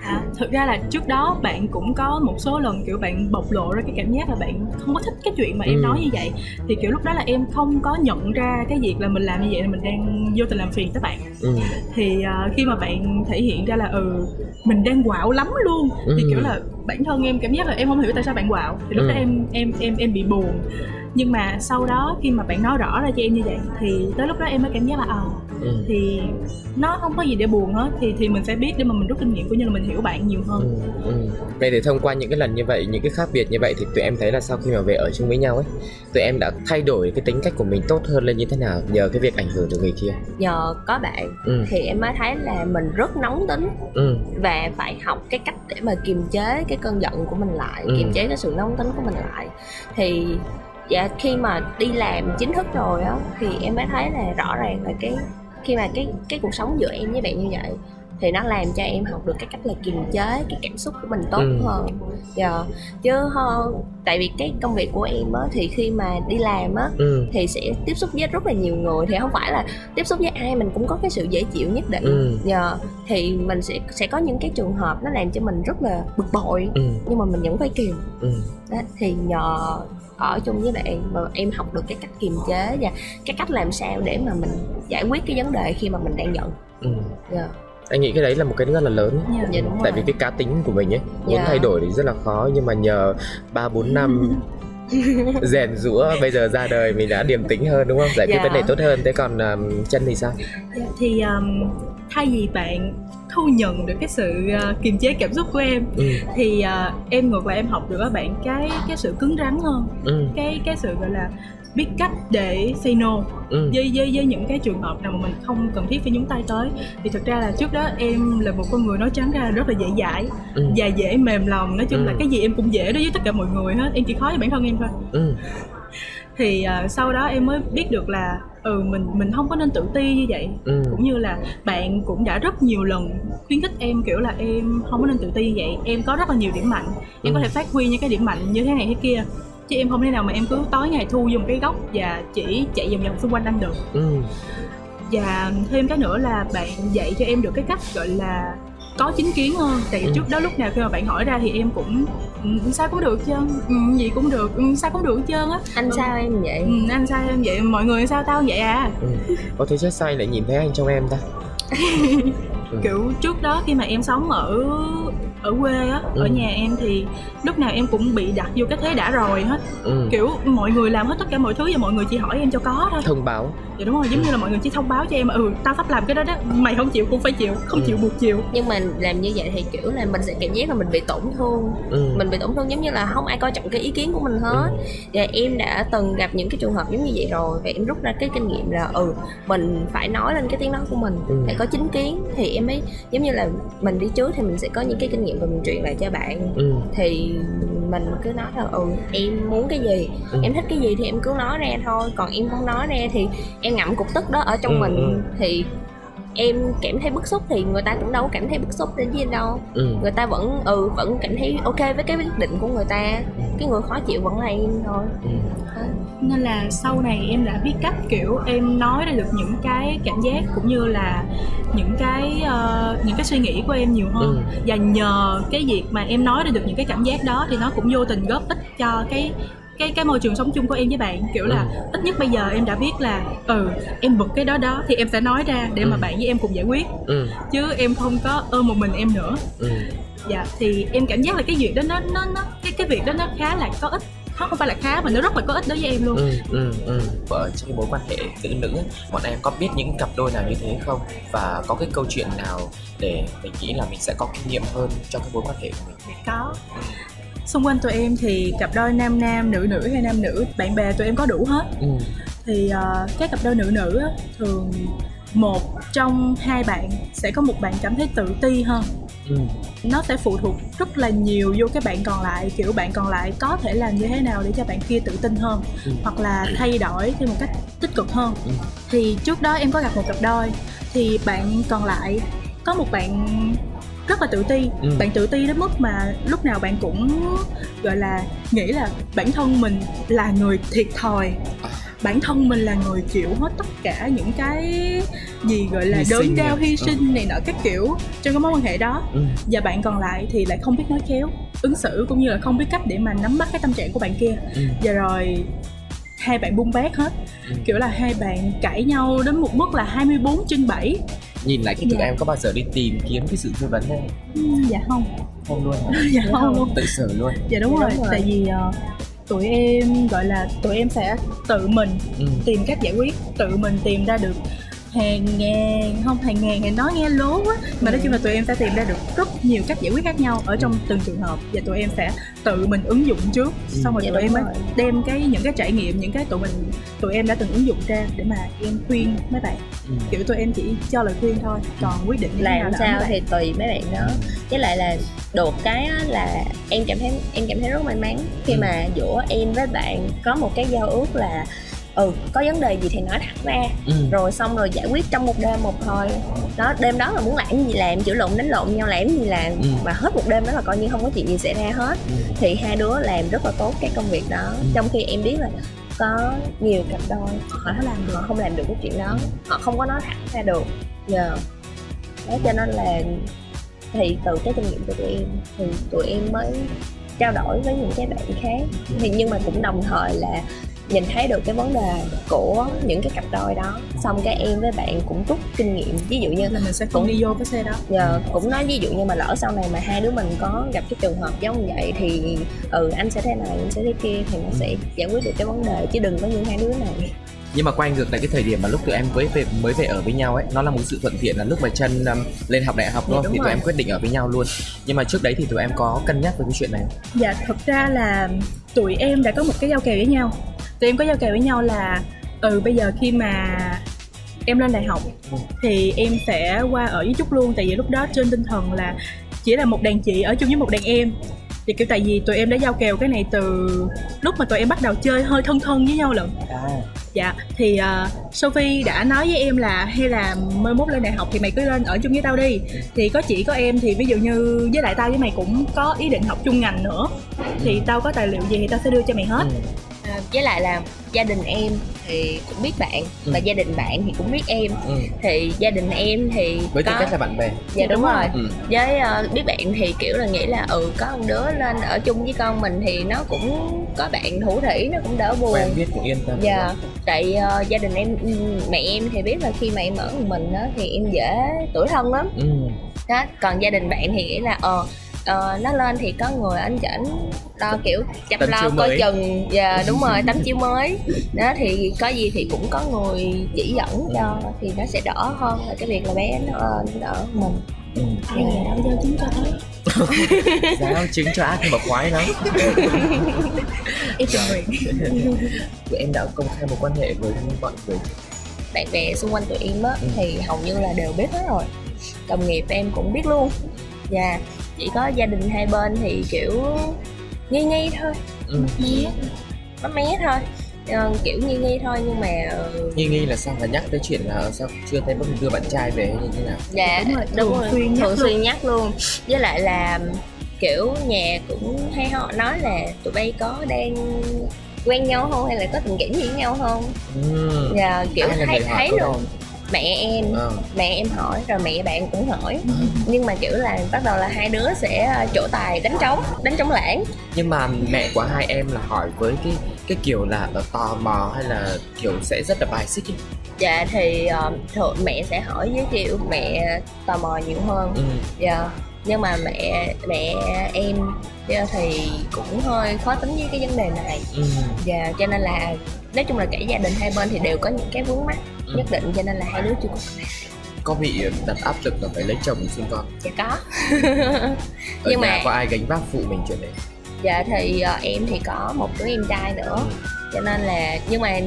À, thực ra là trước đó bạn cũng có một số lần kiểu bạn bộc lộ ra cái cảm giác là bạn không có thích cái chuyện mà em Ừ. nói như vậy thì kiểu lúc đó là em không có nhận ra cái việc là mình làm như vậy là mình đang vô tình làm phiền tới bạn ừ thì à, khi mà bạn thể hiện ra là ừ mình đang quạo lắm luôn thì Ừ. kiểu là bản thân em cảm giác là em không hiểu tại sao bạn quạo thì lúc Ừ. đó em em em em bị buồn nhưng mà sau đó khi mà bạn nói rõ ra cho em như vậy thì tới lúc đó em mới cảm giác là ờ ừ thì nó không có gì để buồn hết thì thì mình sẽ biết để mà mình rút kinh nghiệm cũng như là mình hiểu bạn nhiều hơn Ừ, ừ. Vậy thì thông qua những cái lần như vậy, những cái khác biệt như vậy thì tụi em thấy là sau khi mà về ở chung với nhau ấy, tụi em đã thay đổi cái tính cách của mình tốt hơn lên như thế nào nhờ cái việc ảnh hưởng từ người kia. nhờ có bạn Ừ, thì em mới thấy là mình rất nóng tính ừ, và phải học cái cách để mà kiềm chế cái cơn giận của mình lại Ừ. kiềm chế cái sự nóng tính của mình lại thì dạ khi mà đi làm chính thức rồi á thì em mới thấy là rõ ràng là cái khi mà cái cái cuộc sống giữa em với bạn như vậy thì nó làm cho em học được cái cách là kiềm chế cái cảm xúc của mình tốt Ừ. hơn. Dạ chứ hơn tại vì cái công việc của em á thì khi mà đi làm á ừ, thì sẽ tiếp xúc với rất là nhiều người thì không phải là tiếp xúc với ai mình cũng có cái sự dễ chịu nhất định. Ừ, Dạ, thì mình sẽ sẽ có những cái trường hợp nó làm cho mình rất là bực bội ừ, nhưng mà mình vẫn phải kiềm. Ừ, đó, thì nhờ ở chung với bạn mà em học được cái cách kiềm chế và cái cách làm sao để mà mình giải quyết cái vấn đề khi mà mình đang giận ừ. dạ Anh nghĩ cái đấy là một cái rất là lớn. Dạ. dạ Tại rồi vì cái cá tính của mình ấy Muốn Dạ. thay đổi thì rất là khó Nhưng mà nhờ 3-4 năm (laughs) rèn rũa Bây giờ ra đời mình đã điềm tĩnh hơn đúng không? Giải quyết Dạ. vấn đề tốt hơn Thế còn um, chân thì sao? Dạ, thì um, thay vì bạn thu nhận được cái sự uh, kiềm chế cảm xúc của em Ừ, thì uh, em ngược lại em học được các bạn cái cái sự cứng rắn hơn. Ừ, cái cái sự gọi là biết cách để say no ừ, với với với những cái trường hợp nào mà mình không cần thiết phải nhúng tay tới. Thì thực ra là trước đó em là một con người nói trắng ra rất là dễ dãi ừ, và dễ mềm lòng. Nói chung Ừ. là cái gì em cũng dễ đối với tất cả mọi người hết em chỉ khó với bản thân em thôi. Ừ, thì à, sau đó em mới biết được là ừ mình mình không có nên tự ti như vậy. Ừ, cũng như là bạn cũng đã rất nhiều lần khuyến khích em kiểu là em không có nên tự ti như vậy. Em có rất là nhiều điểm mạnh. Em có Ừ. thể phát huy những cái điểm mạnh như thế này thế kia. Chứ em không thể nào mà em cứ tối ngày thu một cái góc và chỉ chạy vòng vòng xung quanh anh được. Ừ, và thêm cái nữa là bạn dạy cho em được cái cách gọi là có chính kiến hơn. Tại vì Ừ. trước đó lúc nào khi mà bạn hỏi ra thì em cũng "Ừ, sao cũng được chứ? Ừ, gì cũng được ừ, sao cũng được hết trơn á. Anh sao em vậy? Ừ, anh sao em vậy? Mọi người sao tao vậy à? Ừ. Có thấy chết say lại nhìn thấy anh trong em ta? (laughs) kiểu trước đó khi mà em sống ở ở quê á ở Ừ. nhà em thì lúc nào em cũng bị đặt vô cái thế đã rồi hết. Ừ. kiểu mọi người làm hết tất cả mọi thứ và mọi người chỉ hỏi em cho có thôi. Thông báo dạ đúng rồi giống như là mọi người chỉ thông báo cho em ừ tao sắp làm cái đó đó mày không chịu cũng phải chịu không Ừ. chịu buộc chịu nhưng mà làm như vậy thì kiểu là mình sẽ cảm giác là mình bị tổn thương ừ. mình bị tổn thương giống như là không ai coi trọng cái ý kiến của mình hết Ừ. và em đã từng gặp những cái trường hợp giống như vậy rồi và em rút ra cái kinh nghiệm là ừ mình phải nói lên cái tiếng nói của mình Ừ. phải có chính kiến thì em mới giống như là mình đi trước thì mình sẽ có những cái kinh nghiệm và mình truyền lại cho bạn Ừ. thì mình cứ nói là ừ em muốn cái gì Ừ. em thích cái gì thì em cứ nói ra thôi còn em không nói ra thì em ngậm cục tức đó ở trong Ừ, mình ừ. thì em cảm thấy bức xúc thì người ta cũng đâu cảm thấy bức xúc đến với em đâu Ừ. người ta vẫn ừ vẫn cảm thấy ok với cái quyết định của người ta cái người khó chịu vẫn là em thôi Ừ. Nên là sau này em đã biết cách kiểu em nói ra được những cái cảm giác cũng như là những cái ờ, những cái suy nghĩ của em nhiều hơn Ừ. và nhờ cái việc mà em nói ra được những cái cảm giác đó thì nó cũng vô tình góp ích cho cái cái cái môi trường sống chung của em với bạn kiểu là Ừ. ít nhất bây giờ em đã biết là ừ em bực cái đó đó thì em sẽ nói ra để mà Ừ. bạn với em cùng giải quyết Ừ. chứ em không có ôm một mình em nữa Ừ. dạ thì em cảm giác là cái việc đó nó nó nó cái cái việc đó nó khá là có ích không không phải là khá mà nó rất là có ích đối với em luôn Ừ. Ừ. Ừ. Ở trong mối quan hệ nữ nữ bọn em có biết những cặp đôi nào như thế không và có cái câu chuyện nào để mình nghĩ là mình sẽ có kinh nghiệm hơn trong cái mối quan hệ của mình có xung quanh tụi em thì cặp đôi nam nam nữ nữ hay nam nữ bạn bè tụi em có đủ hết ừ. thì ờ, các cặp đôi nữ nữ á, thường một trong hai bạn sẽ có một bạn cảm thấy tự ti hơn Ừ. ừ. nó sẽ phụ thuộc rất là nhiều vô cái bạn còn lại kiểu bạn còn lại có thể làm như thế nào để cho bạn kia tự tin hơn Ừ. hoặc là thay đổi theo một cách tích cực hơn Ừ. thì trước đó em có gặp một cặp đôi thì bạn còn lại có một bạn rất là tự ti Ừ. bạn tự ti đến mức mà lúc nào bạn cũng gọi là nghĩ là bản thân mình là người thiệt thòi À. bản thân mình là người chịu hết tất cả những cái gì gọi là Hy đớn đau hy Ừ. sinh này nọ các kiểu trong cái mối quan hệ đó Ừ. và bạn còn lại thì lại không biết nói khéo ứng xử cũng như là không biết cách để mà nắm bắt cái tâm trạng của bạn kia Ừ. và rồi hai bạn bung bét hết Ừ. kiểu là hai bạn cãi nhau đến một mức là 24 trên 7 nhìn lại cái tụi Dạ. em có bao giờ đi tìm kiếm cái sự tư vấn không ừ, dạ không không luôn hả? (laughs) dạ không luôn tự xử luôn dạ đúng, Dạ, rồi. đúng rồi. tại vì ờ, tụi em gọi là tụi em sẽ tự mình ừ. tìm cách giải quyết tự mình tìm ra được hàng ngàn không hàng ngàn thì nói nghe lố quá. Mà nói chung là tụi em sẽ tìm ra được rất nhiều cách giải quyết khác nhau ở trong từng trường hợp. Và tụi em sẽ tự mình ứng dụng trước. Xong rồi Dạ, tụi em mới đem cái những cái trải nghiệm những cái tụi mình tụi em đã từng ứng dụng ra để mà em khuyên mấy bạn. Ừ. kiểu tụi em chỉ cho lời khuyên thôi còn quyết định như thế nào làm là sao bạn. thì tùy mấy bạn đó. Với lại là được cái á là em cảm thấy em cảm thấy rất may mắn khi Ừ. mà giữa em với bạn có một cái giao ước là ừ có vấn đề gì thì nói thẳng ra Ừ. rồi xong rồi giải quyết trong một đêm một thôi đó đêm đó là muốn làm gì làm chửi lộn đánh lộn nhau làm gì làm Ừ. mà hết một đêm đó là coi như không có chuyện gì xảy ra hết Ừ. thì hai đứa làm rất là tốt cái công việc đó Ừ. trong khi em biết là có nhiều cặp đôi họ Họ làm được. họ không làm được cái chuyện đó Ừ. họ không có nói thẳng ra được giờ đó cho nên là thì từ cái kinh nghiệm của tụi em thì tụi em mới trao đổi với những cái bạn khác thì nhưng mà cũng đồng thời là nhìn thấy được cái vấn đề của những cái cặp đôi đó. Xong cái em với bạn cũng rút kinh nghiệm. Ví dụ như là mình sẽ không cũng- đi vô cái xe đó. Giờ cũng nói ví dụ như mà lỡ sau này mà hai đứa mình có gặp cái trường hợp giống vậy thì ừ anh sẽ thế này anh sẽ thế kia thì nó sẽ giải quyết được cái vấn đề chứ đừng có như hai đứa này. Nhưng mà quay ngược lại cái thời điểm mà lúc tụi em mới về mới về ở với nhau ấy nó là một sự thuận tiện là lúc mà chân um, lên học đại học đúng Dạ, thì tụi rồi. em quyết định ở với nhau luôn. Nhưng mà trước đấy thì tụi em có cân nhắc về cái chuyện này? Dạ thật ra là tụi em đã có một cái giao kèo với nhau Tụi em có giao kèo với nhau là Ừ bây giờ khi mà em lên đại học. Thì em sẽ qua ở với Trúc luôn. Tại vì lúc đó trên tinh thần là chỉ là một đàn chị ở chung với một đàn em. Thì kiểu tại vì tụi em đã giao kèo cái này từ lúc mà tụi em bắt đầu chơi hơi thân thân với nhau lận. Dạ thì uh, Sophie đã nói với em là hay là mai mốt lên đại học thì mày cứ lên ở chung với tao đi. Thì có chị có em thì ví dụ như với lại tao với mày cũng có ý định học chung ngành nữa. Thì tao có tài liệu gì thì tao sẽ đưa cho mày hết. Ừ. à, với lại là gia đình em thì cũng biết bạn Ừ. và gia đình bạn thì cũng biết em Ừ. thì gia đình em thì với tư có cách là bạn bè dạ đúng rồi ừ. với ờ, biết bạn thì kiểu là nghĩ là ừ có một đứa lên ở chung với con mình thì nó cũng có bạn thủ thủy nó cũng đỡ buồn quen biết cũng yên tâm dạ tại ờ, gia đình em ừ, mẹ em thì biết là khi mà em ở một mình á thì em dễ tuổi thân lắm ừ. đó còn gia đình bạn thì nghĩ là ờ ờ, nó lên thì có người anh chảnh lo kiểu chăm Tấm lo chiếu coi mới. chừng. Dạ đúng rồi tấm (laughs) chiếu mới. Đó thì có gì thì cũng có người chỉ dẫn cho thì nó sẽ đỡ hơn là cái việc là bé nó lên ở mình ừ. ai về đâu giao chứng cho thấy giáo chứng cho ác nhưng mà khoái lắm. Em tình nguyện. (laughs) Tụi em đã công khai một quan hệ với mọi người bạn bè xung quanh tụi em á Ừ. thì hầu như là đều biết hết rồi. Đồng nghiệp em cũng biết luôn. Và chỉ có gia đình hai bên thì kiểu nghi nghi thôi ừ. mé nó mé thôi Ờ, kiểu nghi nghi thôi nhưng mà ờ, nghi nghi là sao là nhắc tới chuyện là sao chưa thấy bác đưa bạn trai về hay như thế nào dạ Đúng rồi, đúng thường rồi xuyên nhắc thường luôn. xuyên nhắc luôn với lại là kiểu nhà cũng hay họ nói là tụi bay có đang quen nhau không hay là có tình cảm gì với nhau không ừ. và kiểu Ai là thấy người hỏi thấy đó? Mẹ em Ờ. mẹ em hỏi rồi mẹ bạn cũng hỏi nhưng mà kiểu là bắt đầu là hai đứa sẽ ờ, trổ tài đánh trống đánh trống lãng nhưng mà mẹ của hai em là hỏi với cái cái kiểu là ờ, tò mò hay là kiểu sẽ rất là bài xích ấy? dạ thì ờ, thường mẹ sẽ hỏi với kiểu mẹ tò mò nhiều hơn ừ. dạ nhưng mà mẹ mẹ em dạ, thì cũng hơi khó tính với cái vấn đề này Ừ. dạ cho nên là nói chung là cả gia đình hai bên thì đều có những cái vướng mắt Ừ. nhất định cho nên là hai đứa chưa có có bị đặt áp lực là phải lấy chồng sinh con dạ có. (laughs) Ở Nhưng nhà mà- có ai gánh vác phụ mình chuyện đấy? Dạ thì ờ, em thì có một đứa em trai nữa. Ừ. cho nên là nhưng mà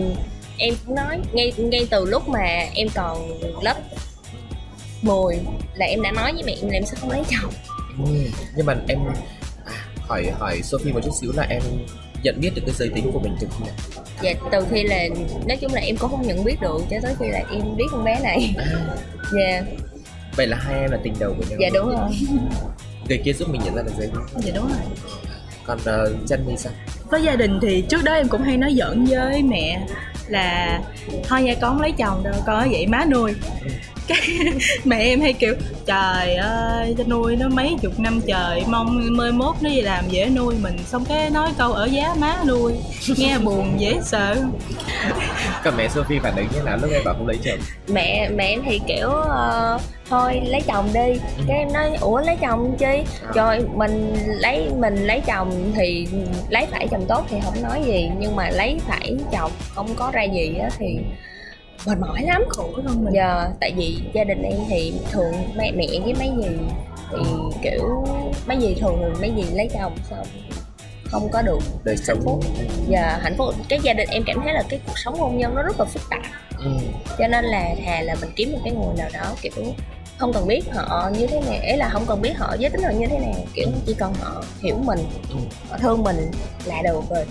em cũng nói ngay ngay từ lúc mà em còn lớp 10 là em đã nói với mẹ em là em sẽ không lấy chồng. Ừ, nhưng mà em à, hỏi hỏi Sophie một chút xíu là em nhận biết được cái giới tính của mình từ khi nào? dạ từ khi là nói chung là em cũng không nhận biết được cho tới khi là em biết con bé này À, dạ vậy là hai em là tình đầu của nhau. dạ đúng rồi Người kia giúp mình nhận ra được giới tính. dạ đúng rồi Còn uh, chân thì sao? với gia đình thì trước đó em cũng hay nói giỡn với mẹ là thôi nha con không lấy chồng đâu con ở vậy má nuôi cái (laughs) mẹ em hay kiểu trời ơi cho nuôi nó mấy chục năm trời mong mười mốt nó đi làm dễ nuôi mình. Xong cái nói câu ở giá má nuôi. (laughs) Nghe buồn dễ sợ. Còn mẹ Sophie phản ứng như nào? Lúc em bảo không lấy chồng? mẹ mẹ em thì kiểu ờ, thôi lấy chồng đi. Cái em nói ủa lấy chồng chi? Rồi mình lấy mình lấy chồng thì lấy phải chồng tốt thì không nói gì nhưng mà lấy phải chồng không có ra gì á thì mệt mỏi lắm khổ hơn mình giờ tại vì gia đình em thì thường mẹ mẹ với mấy gì thì kiểu mấy gì thường thường mấy gì lấy chồng xong không có được Đời sống. hạnh phúc. Giờ hạnh phúc. Cái gia đình em cảm thấy là cái cuộc sống hôn nhân nó rất là phức tạp. Ừ. cho nên là thà là mình kiếm một cái người nào đó kiểu không cần biết họ như thế nào ấy là không cần biết họ giới tính họ như thế nào kiểu chỉ cần họ hiểu mình Ừ. họ thương mình là được rồi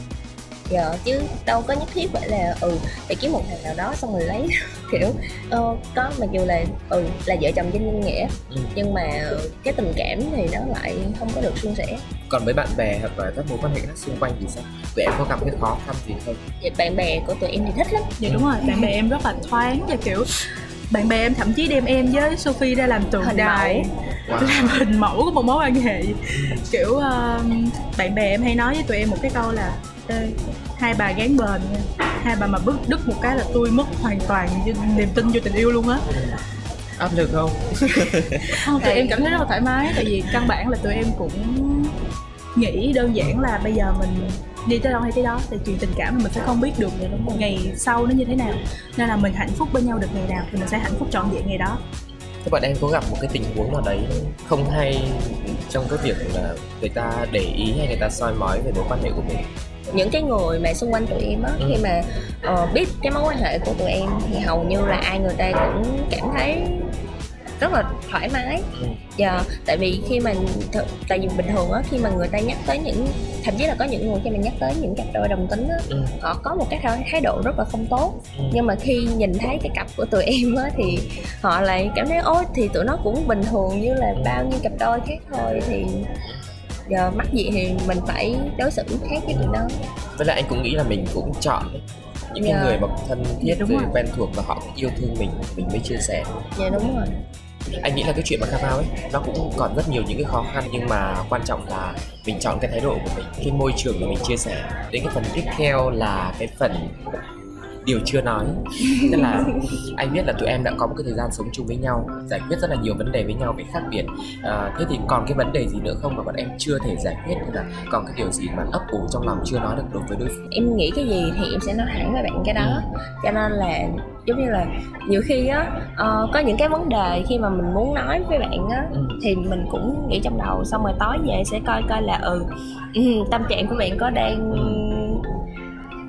giờ chứ đâu có nhất thiết phải là ừ phải kiếm một thằng nào đó xong rồi lấy (laughs) kiểu ờ, có mặc dù là ừ là vợ chồng trên danh nghĩa Ừ. nhưng mà cái tình cảm thì nó lại không có được suôn sẻ Còn với bạn bè hoặc là các mối quan hệ khác xung quanh thì sao? Tụi em có gặp cái khó khăn gì không? Vậy bạn bè của tụi em thì thích lắm dạ đúng rồi bạn bè em rất là thoáng và kiểu bạn bè em thậm chí đem em với Sophie ra làm tượng Hình đài mẫu. Wow. (laughs) làm hình mẫu của một mối quan hệ kiểu um, bạn bè em hay nói với tụi em một cái câu là Ê, hai bà gán bền nha hai bà mà bước đứt một cái là tôi mất hoàn toàn niềm tin vô tình yêu luôn á Áp lực không? (laughs) không tụi em cảm thấy rất là thoải mái tại vì căn bản là tụi em cũng nghĩ đơn giản là bây giờ mình đi tới đâu hay tới đó tại chuyện tình cảm thì mình sẽ không biết được ngày sau nó như thế nào nên là mình hạnh phúc bên nhau được ngày nào thì mình sẽ hạnh phúc trọn vẹn ngày đó Các bạn em có gặp một cái tình huống nào đấy không hay trong cái việc là người ta để ý hay người ta soi mói về mối quan hệ của mình? Những cái người mà xung quanh tụi em á Ừ. khi mà ờ, biết cái mối quan hệ của tụi em thì hầu như là ai người ta cũng cảm thấy rất là thoải mái Ừ. dạ tại vì khi mà th- tại vì bình thường á khi mà người ta nhắc tới những thậm chí là có những người khi mà nhắc tới những cặp đôi đồng tính á Ừ. họ có một cái thái thái độ rất là không tốt Ừ. nhưng mà khi nhìn thấy cái cặp của tụi (laughs) em á thì họ lại cảm thấy ôi thì tụi nó cũng bình thường như là bao nhiêu cặp đôi khác thôi thì giờ mắc gì thì mình phải đối xử khác với tụi nó. Với lại anh cũng nghĩ là mình cũng chọn những Dạ. người mà thân thiết Dạ, rồi quen thuộc và họ cũng yêu thương mình mình mới chia sẻ. Dạ đúng rồi. Anh nghĩ là cái chuyện mà out ấy nó cũng còn rất nhiều những cái khó khăn nhưng mà quan trọng là mình chọn cái thái độ của mình cái môi trường để mình chia sẻ. Đến cái phần tiếp theo là cái phần điều chưa nói. Tức là anh biết là tụi em đã có một cái thời gian sống chung với nhau giải quyết rất là nhiều vấn đề với nhau về khác biệt. À, thế thì còn cái vấn đề gì nữa không mà bọn em chưa thể giải quyết hay là còn cái điều gì mà ấp ủ trong lòng chưa nói được đối với đối phương? Em nghĩ cái gì thì em sẽ nói thẳng với bạn cái đó. Cho nên là giống như là nhiều khi á ờ, có những cái vấn đề khi mà mình muốn nói với bạn á Ừ. thì mình cũng nghĩ trong đầu xong rồi tối về sẽ coi coi là ừ, ừ tâm trạng của bạn có đang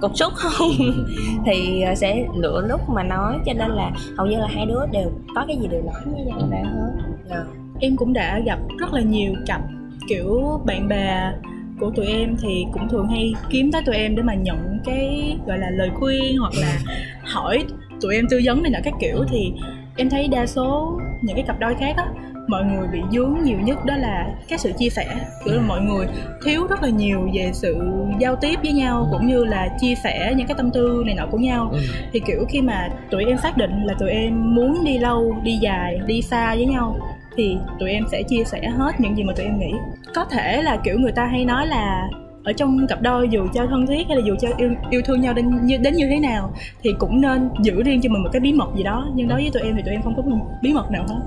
cục sút không? (laughs) Thì ờ, sẽ lựa lúc mà nói cho nên là hầu như là hai đứa đều có cái gì đều nói với nhau ra hết. Dạ. em cũng đã gặp rất là nhiều cặp kiểu bạn bè của tụi em thì cũng thường hay kiếm tới tụi em để mà nhận cái gọi là lời khuyên hoặc là hỏi tụi em tư vấn này nọ các kiểu. Thì em thấy đa số những cái cặp đôi khác á mọi người bị dướng nhiều nhất đó là cái sự chia sẻ. Kiểu là mọi người thiếu rất là nhiều về sự giao tiếp với nhau cũng như là chia sẻ những cái tâm tư này nọ của nhau. Ừ. thì kiểu khi mà tụi em xác định là tụi em muốn đi lâu đi dài đi xa với nhau thì tụi em sẽ chia sẻ hết những gì mà tụi em nghĩ. Có thể là kiểu người ta hay nói là ở trong cặp đôi dù cho thân thiết hay là dù cho yêu, yêu thương nhau đến như, đến như thế nào thì cũng nên giữ riêng cho mình một cái bí mật gì đó. Nhưng đối với tụi em thì tụi em không có bí mật nào hết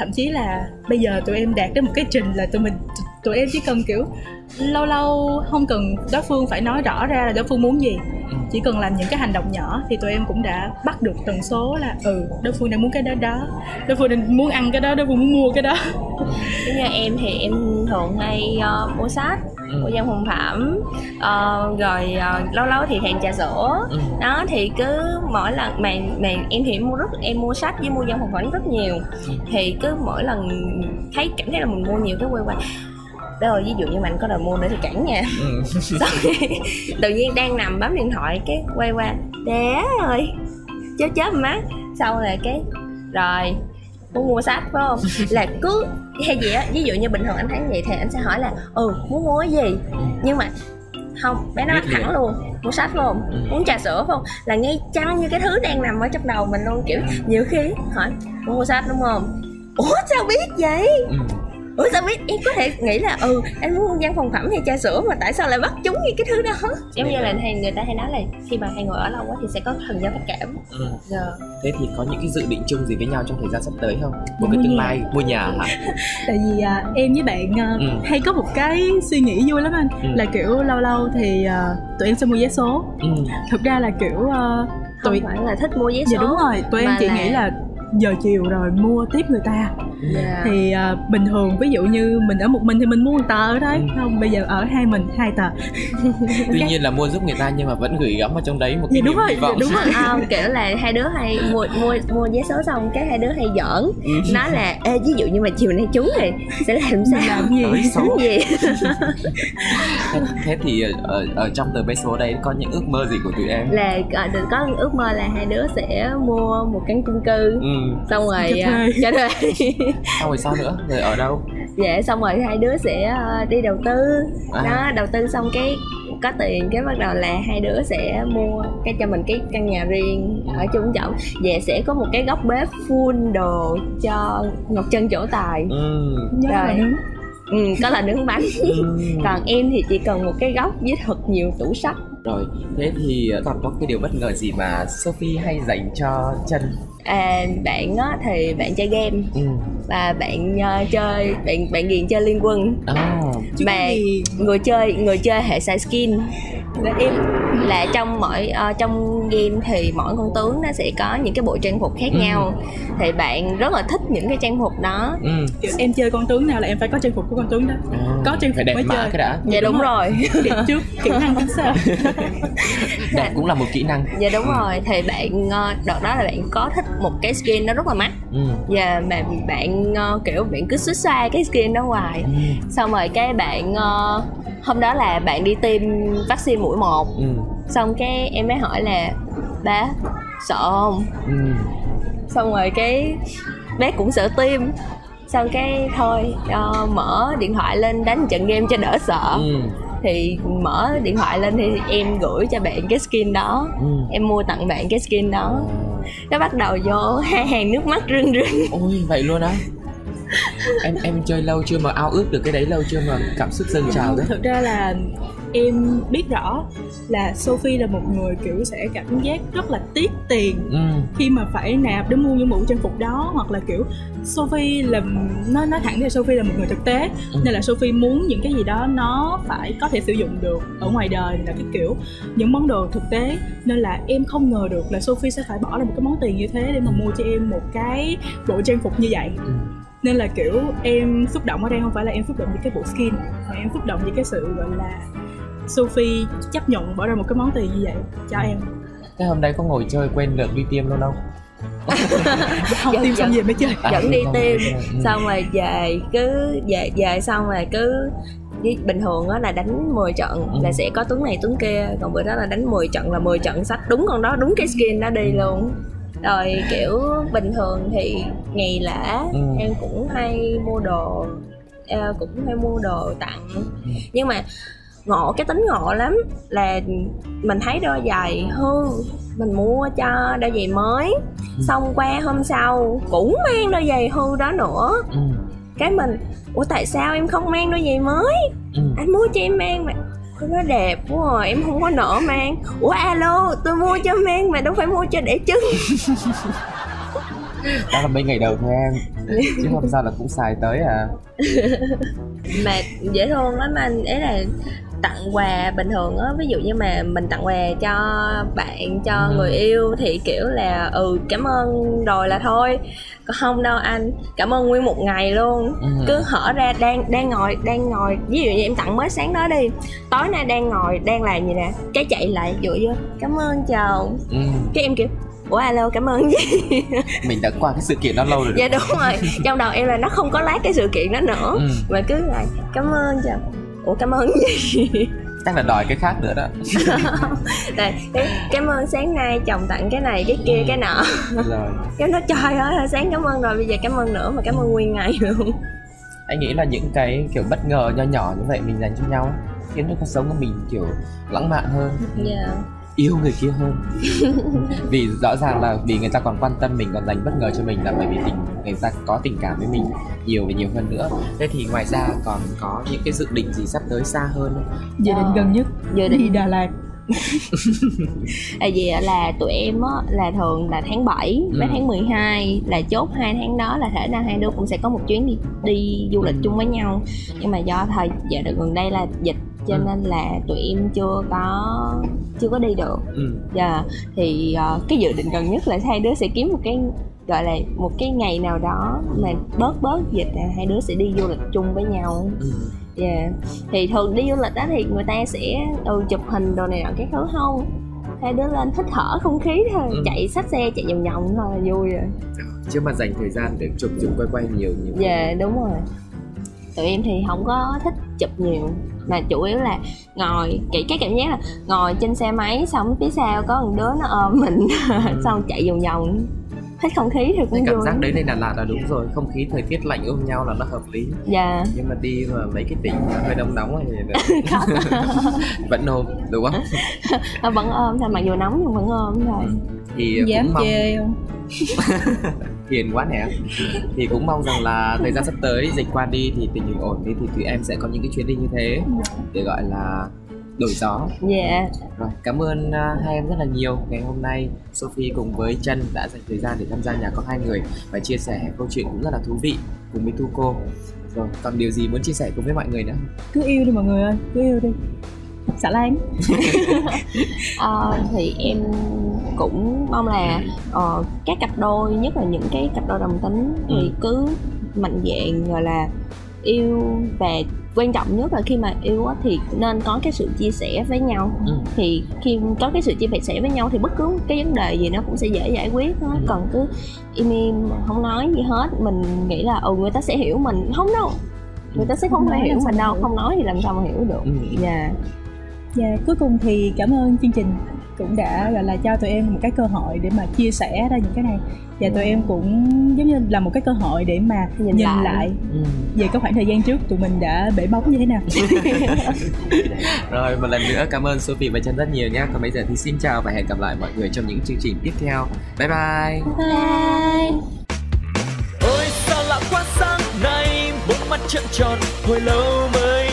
thậm chí là bây giờ tụi em đạt đến một cái trình là tụi mình tụi em chỉ cần kiểu lâu lâu không cần đối phương phải nói rõ ra là đối phương muốn gì. Ừ. chỉ cần làm những cái hành động nhỏ thì tụi em cũng đã bắt được tần số là ừ đối phương đang muốn cái đó đó đối phương đang muốn ăn cái đó đối phương muốn mua cái đó. Giống như em thì em thường hay uh, mua sách mua văn phòng phẩm uh, rồi uh, lâu lâu thì thèm trà sữa. Ừ. đó thì cứ mỗi lần mà mà em thì em mua rất em mua sách với mua văn phòng phẩm rất nhiều. Ừ. thì cứ mỗi lần thấy cảm thấy là mình mua nhiều cái quay qua. Đó rồi ví dụ như mình có đòi mua nữa thì cản nha. Ừ. (laughs) xong tự nhiên đang nằm bấm điện thoại cái quay qua. Té rồi chớp chớp mắt sau rồi cái rồi muốn mua sách phải không? Là cứ hay gì á ví dụ như bình thường anh thấy vậy thì anh sẽ hỏi là ừ muốn mua cái gì? Nhưng mà không bé nó thẳng luôn mua sách phải không? Ừ. muốn trà sữa phải không? Là ngay chăng như cái thứ đang nằm ở trong đầu mình luôn kiểu nhiều khi hỏi muốn mua sách đúng không? Ủa sao biết vậy? Ừ. ủa sao biết em có thể nghĩ là ừ anh muốn văn phòng phẩm hay trà sữa mà tại sao lại bắt chúng như cái thứ đó giống như là hay người ta hay nói là khi mà hai người ở lâu quá thì sẽ có thần giao cách cảm Ừ. giờ thế thì có những cái dự định chung gì với nhau trong thời gian sắp tới không một Mua cái tương nhà. lai mua nhà hả (laughs) tại vì à, em với bạn à, Ừ. hay có một cái suy nghĩ vui lắm anh Ừ. là kiểu lâu lâu thì à, tụi em sẽ mua vé số ừ. thực ra là kiểu à, không tụi phải là thích mua vé dạ số đúng rồi tụi em chỉ là- nghĩ là giờ chiều rồi mua tiếp người ta Dạ. thì à, bình thường ví dụ như mình ở một mình thì mình mua một tờ thôi Ừ. không bây giờ ở hai mình hai tờ (laughs) tuy nhiên là mua giúp người ta nhưng mà vẫn gửi gắm vào trong đấy một cái Dạ, đúng niềm rồi, hy vọng dạ, đúng rồi. không kiểu là hai đứa hay mua mua mua vé số xong cái hai đứa hay giỡn Ừ. nói là ê ví dụ như mà chiều nay trúng thì sẽ làm sao làm gì. Làm gì (laughs) thế, thì ở, ở, trong tờ vé số đấy có những ước mơ gì của tụi em là ờ, được có ước mơ là hai đứa sẽ mua một căn chung cư ừ. xong rồi Cho à, thuê. (laughs) xong rồi sao nữa? Rồi ở đâu? Dạ xong rồi hai đứa sẽ ờ, đi đầu tư. À. đó đầu tư xong cái có tiền cái bắt đầu là hai đứa sẽ mua cái cho mình cái căn nhà riêng ở chung trọng và sẽ có một cái góc bếp full đồ cho ngọc trân chỗ tài. Ừ. nhớ là Rồi. nướng ừ, có là nướng bánh. Ừ. còn em thì chỉ cần một cái góc với thật nhiều tủ sách rồi thế thì ờ, còn có cái điều bất ngờ gì mà Sophie hay dành cho chân à, bạn á thì bạn chơi game ừ. và bạn ờ, chơi bạn bạn ghiền chơi liên quân à. Mà- người chơi người chơi hệ xài skin và em là trong mỗi ờ, trong game thì mỗi con tướng nó sẽ có những cái bộ trang phục khác Ừ. nhau thì bạn rất là thích những cái trang phục đó Ừ. kiểu em chơi con tướng nào là em phải có trang phục của con tướng đó À. Có trang phải phục đẹp mới chơi. cái đã dạ đúng, đúng rồi đẹp trước kỹ năng tính sao (laughs) đẹp cũng là một kỹ năng dạ đúng rồi thì bạn ờ, đợt đó là bạn có thích một cái skin nó rất là mắc ừ. và mà bạn ờ, kiểu bạn cứ xích xa cái skin đó hoài Ừ. xong rồi cái bạn ờ, hôm đó là bạn đi tiêm vaccine mũi một Ừ. xong cái em mới hỏi là ba sợ không Ừ. xong rồi cái bé cũng sợ tiêm xong cái thôi ờ, mở điện thoại lên đánh trận game cho đỡ sợ Ừ. thì mở điện thoại lên thì em gửi cho bạn cái skin đó Ừ. em mua tặng bạn cái skin đó nó bắt đầu vô (laughs) hai hàng nước mắt rưng rưng ôi vậy luôn á (laughs) em em chơi lâu chưa mà ao ước được cái đấy lâu chưa mà cảm xúc dâng trào đấy thực ra là em biết rõ là Sophie là một người kiểu sẽ cảm giác rất là tiếc tiền ừ. khi mà phải nạp để mua những bộ trang phục đó hoặc là kiểu Sophie là nó nói thẳng ra Sophie là một người thực tế Ừ. nên là Sophie muốn những cái gì đó nó phải có thể sử dụng được ở ngoài đời là cái kiểu những món đồ thực tế nên là em không ngờ được là Sophie sẽ phải bỏ ra một cái món tiền như thế để mà mua cho em một cái bộ trang phục như vậy Ừ. nên là kiểu em xúc động ở đây không phải là em xúc động với cái bộ skin mà em xúc động với cái sự gọi là Sophie chấp nhận bỏ ra một cái món tiền như vậy cho em. Thế hôm nay có ngồi chơi quên được đi tiêm luôn không? (laughs) Không tiêm xong về mới chơi. À, dẫn đi tiêm ừ. xong rồi về cứ về về xong rồi cứ với bình thường á là đánh 10 trận Ừ. là sẽ có tuấn này tuấn kia còn bữa đó là đánh 10 trận là 10 trận sách đúng con đó đúng cái skin đó đi luôn rồi kiểu bình thường thì ngày lễ Ừ. em cũng hay mua đồ ờ, cũng hay mua đồ tặng. Nhưng mà ngộ cái tính ngộ lắm là mình thấy đôi giày hư mình mua cho đôi giày mới. Xong qua hôm sau cũng mang đôi giày hư đó nữa. Ừ. cái mình ủa tại sao em không mang đôi giày mới? Ừ. anh mua cho em mang mà nó đẹp quá à, em không có nỡ mang. Ủa alo tôi mua cho mang mà đâu phải mua cho để chân đó là mấy ngày đầu thôi em. Chứ không sao là cũng xài tới à. (laughs) Mà dễ thương lắm anh. Ấy là tặng quà bình thường á. Ví dụ như mà mình tặng quà cho bạn cho Ừ. người yêu thì kiểu là ừ cảm ơn rồi là thôi. Còn không đâu anh cảm ơn nguyên một ngày luôn. Ừ. cứ hở ra đang đang ngồi đang ngồi. Ví dụ như em tặng mới sáng đó đi tối nay đang ngồi đang làm gì nè cái chạy lại dụ vô cảm ơn chào Ừ. cái em kiểu ủa alo cảm ơn gì? (laughs) Mình đã qua cái sự kiện đó lâu rồi dạ đúng rồi. Trong đầu em là nó không có lát cái sự kiện đó nữa. Ừ. mà cứ lại cảm ơn chào ủa cảm ơn gì? (laughs) Chắc là đòi cái khác nữa đó. (laughs) Rồi, cái, cảm ơn sáng nay chồng tặng cái này cái kia Ừ. (laughs) cái nọ rồi. Cái nó trời ơi sáng cảm ơn rồi bây giờ cảm ơn nữa mà cảm ơn nguyên ngày luôn. Anh nghĩ là những cái kiểu bất ngờ nho nhỏ như vậy mình dành cho nhau khiến cho cuộc sống của mình kiểu lãng mạn hơn. Dạ yêu người kia hơn. Vì rõ ràng là vì người ta còn quan tâm mình còn dành bất ngờ cho mình là bởi vì tình người ta có tình cảm với mình nhiều và nhiều hơn nữa. Thế thì ngoài ra còn có những cái dự định gì sắp tới xa hơn dự định gần nhất dự đi định. Đà Lạt. (laughs) Tại vì là tụi em á là thường là tháng 7 với Ừ. tháng 12 là chốt hai tháng đó là thể nào hai đứa cũng sẽ có một chuyến đi đi du lịch Ừ. chung với nhau. Nhưng mà do thời giờ gần đây là dịch cho Ừ. nên là tụi em chưa có chưa có đi được ừ. Dạ thì ờ, cái dự định gần nhất là hai đứa sẽ kiếm một cái gọi là một cái ngày nào đó mà bớt bớt dịch là hai đứa sẽ đi du lịch chung với nhau. Ừ. Dạ. Thì thường đi du lịch đó thì người ta sẽ ừ, chụp hình đồ này nọ cái thứ không. Hai đứa lên thích thở không khí thôi, Ừ. chạy xách xe chạy vòng vòng thôi là vui rồi. chứ mà dành thời gian để chụp chụp quay quay nhiều nhiều Dạ đúng rồi. Tụi em thì không có thích chụp nhiều mà chủ yếu là ngồi cái cái cảm giác là ngồi trên xe máy xong phía sau có một đứa nó ôm mình (laughs) xong chạy vòng vòng hết không khí thì cái cũng cảm vui. giác đấy này Đà Lạt là đúng rồi không khí thời tiết lạnh ôm nhau là nó hợp lý. Dạ. Nhưng mà đi mà mấy cái tỉnh hơi nóng nóng thì (laughs) (laughs) vẫn ôm đúng không? Nó vẫn ôm thôi mặc dù nóng nhưng vẫn ôm thôi. Thì dám cũng mong chê không (laughs) hiền quá nè. Thì cũng mong rằng là thời gian sắp tới dịch qua đi thì tình hình ổn đi thì tụi em sẽ có những cái chuyến đi như thế để gọi là đổi gió. Dạ. Rồi cảm ơn uh, hai em rất là nhiều. Ngày hôm nay Sophie cùng với chân đã dành thời gian để tham gia nhà có hai người và chia sẻ câu chuyện cũng rất là thú vị cùng với Tuco rồi còn điều gì muốn chia sẻ cùng với mọi người nữa? Cứ yêu đi mọi người ơi cứ yêu đi xả lan (laughs) Ờ, thì em cũng mong là ờ, các cặp đôi nhất là những cái cặp đôi đồng tính thì Ừ. cứ mạnh dạn gọi là yêu và quan trọng nhất là khi mà yêu á, thì nên có cái sự chia sẻ với nhau Ừ. thì khi có cái sự chia sẻ với nhau thì bất cứ cái vấn đề gì nó cũng sẽ dễ giải quyết hết Ừ. còn cứ im im không nói gì hết mình nghĩ là ừ người ta sẽ hiểu mình không đâu người ta sẽ không Không hiểu mình đâu không nói thì làm sao mà hiểu được Ừ. dạ Và cuối cùng thì cảm ơn chương trình cũng đã gọi là cho tụi em một cái cơ hội để mà chia sẻ ra những cái này và tụi em cũng giống như là một cái cơ hội để mà Nhìn nhìn, lại. lại. Ừ. về cái khoảng thời gian trước tụi mình đã bể bóng như thế nào (laughs) rồi một lần nữa cảm ơn Sophie và chân rất nhiều nhé còn bây giờ thì xin chào và hẹn gặp lại mọi người trong những chương trình tiếp theo bye bye bye Ôi sao lạ quá sáng nay bốn mắt trợn tròn hồi lâu mới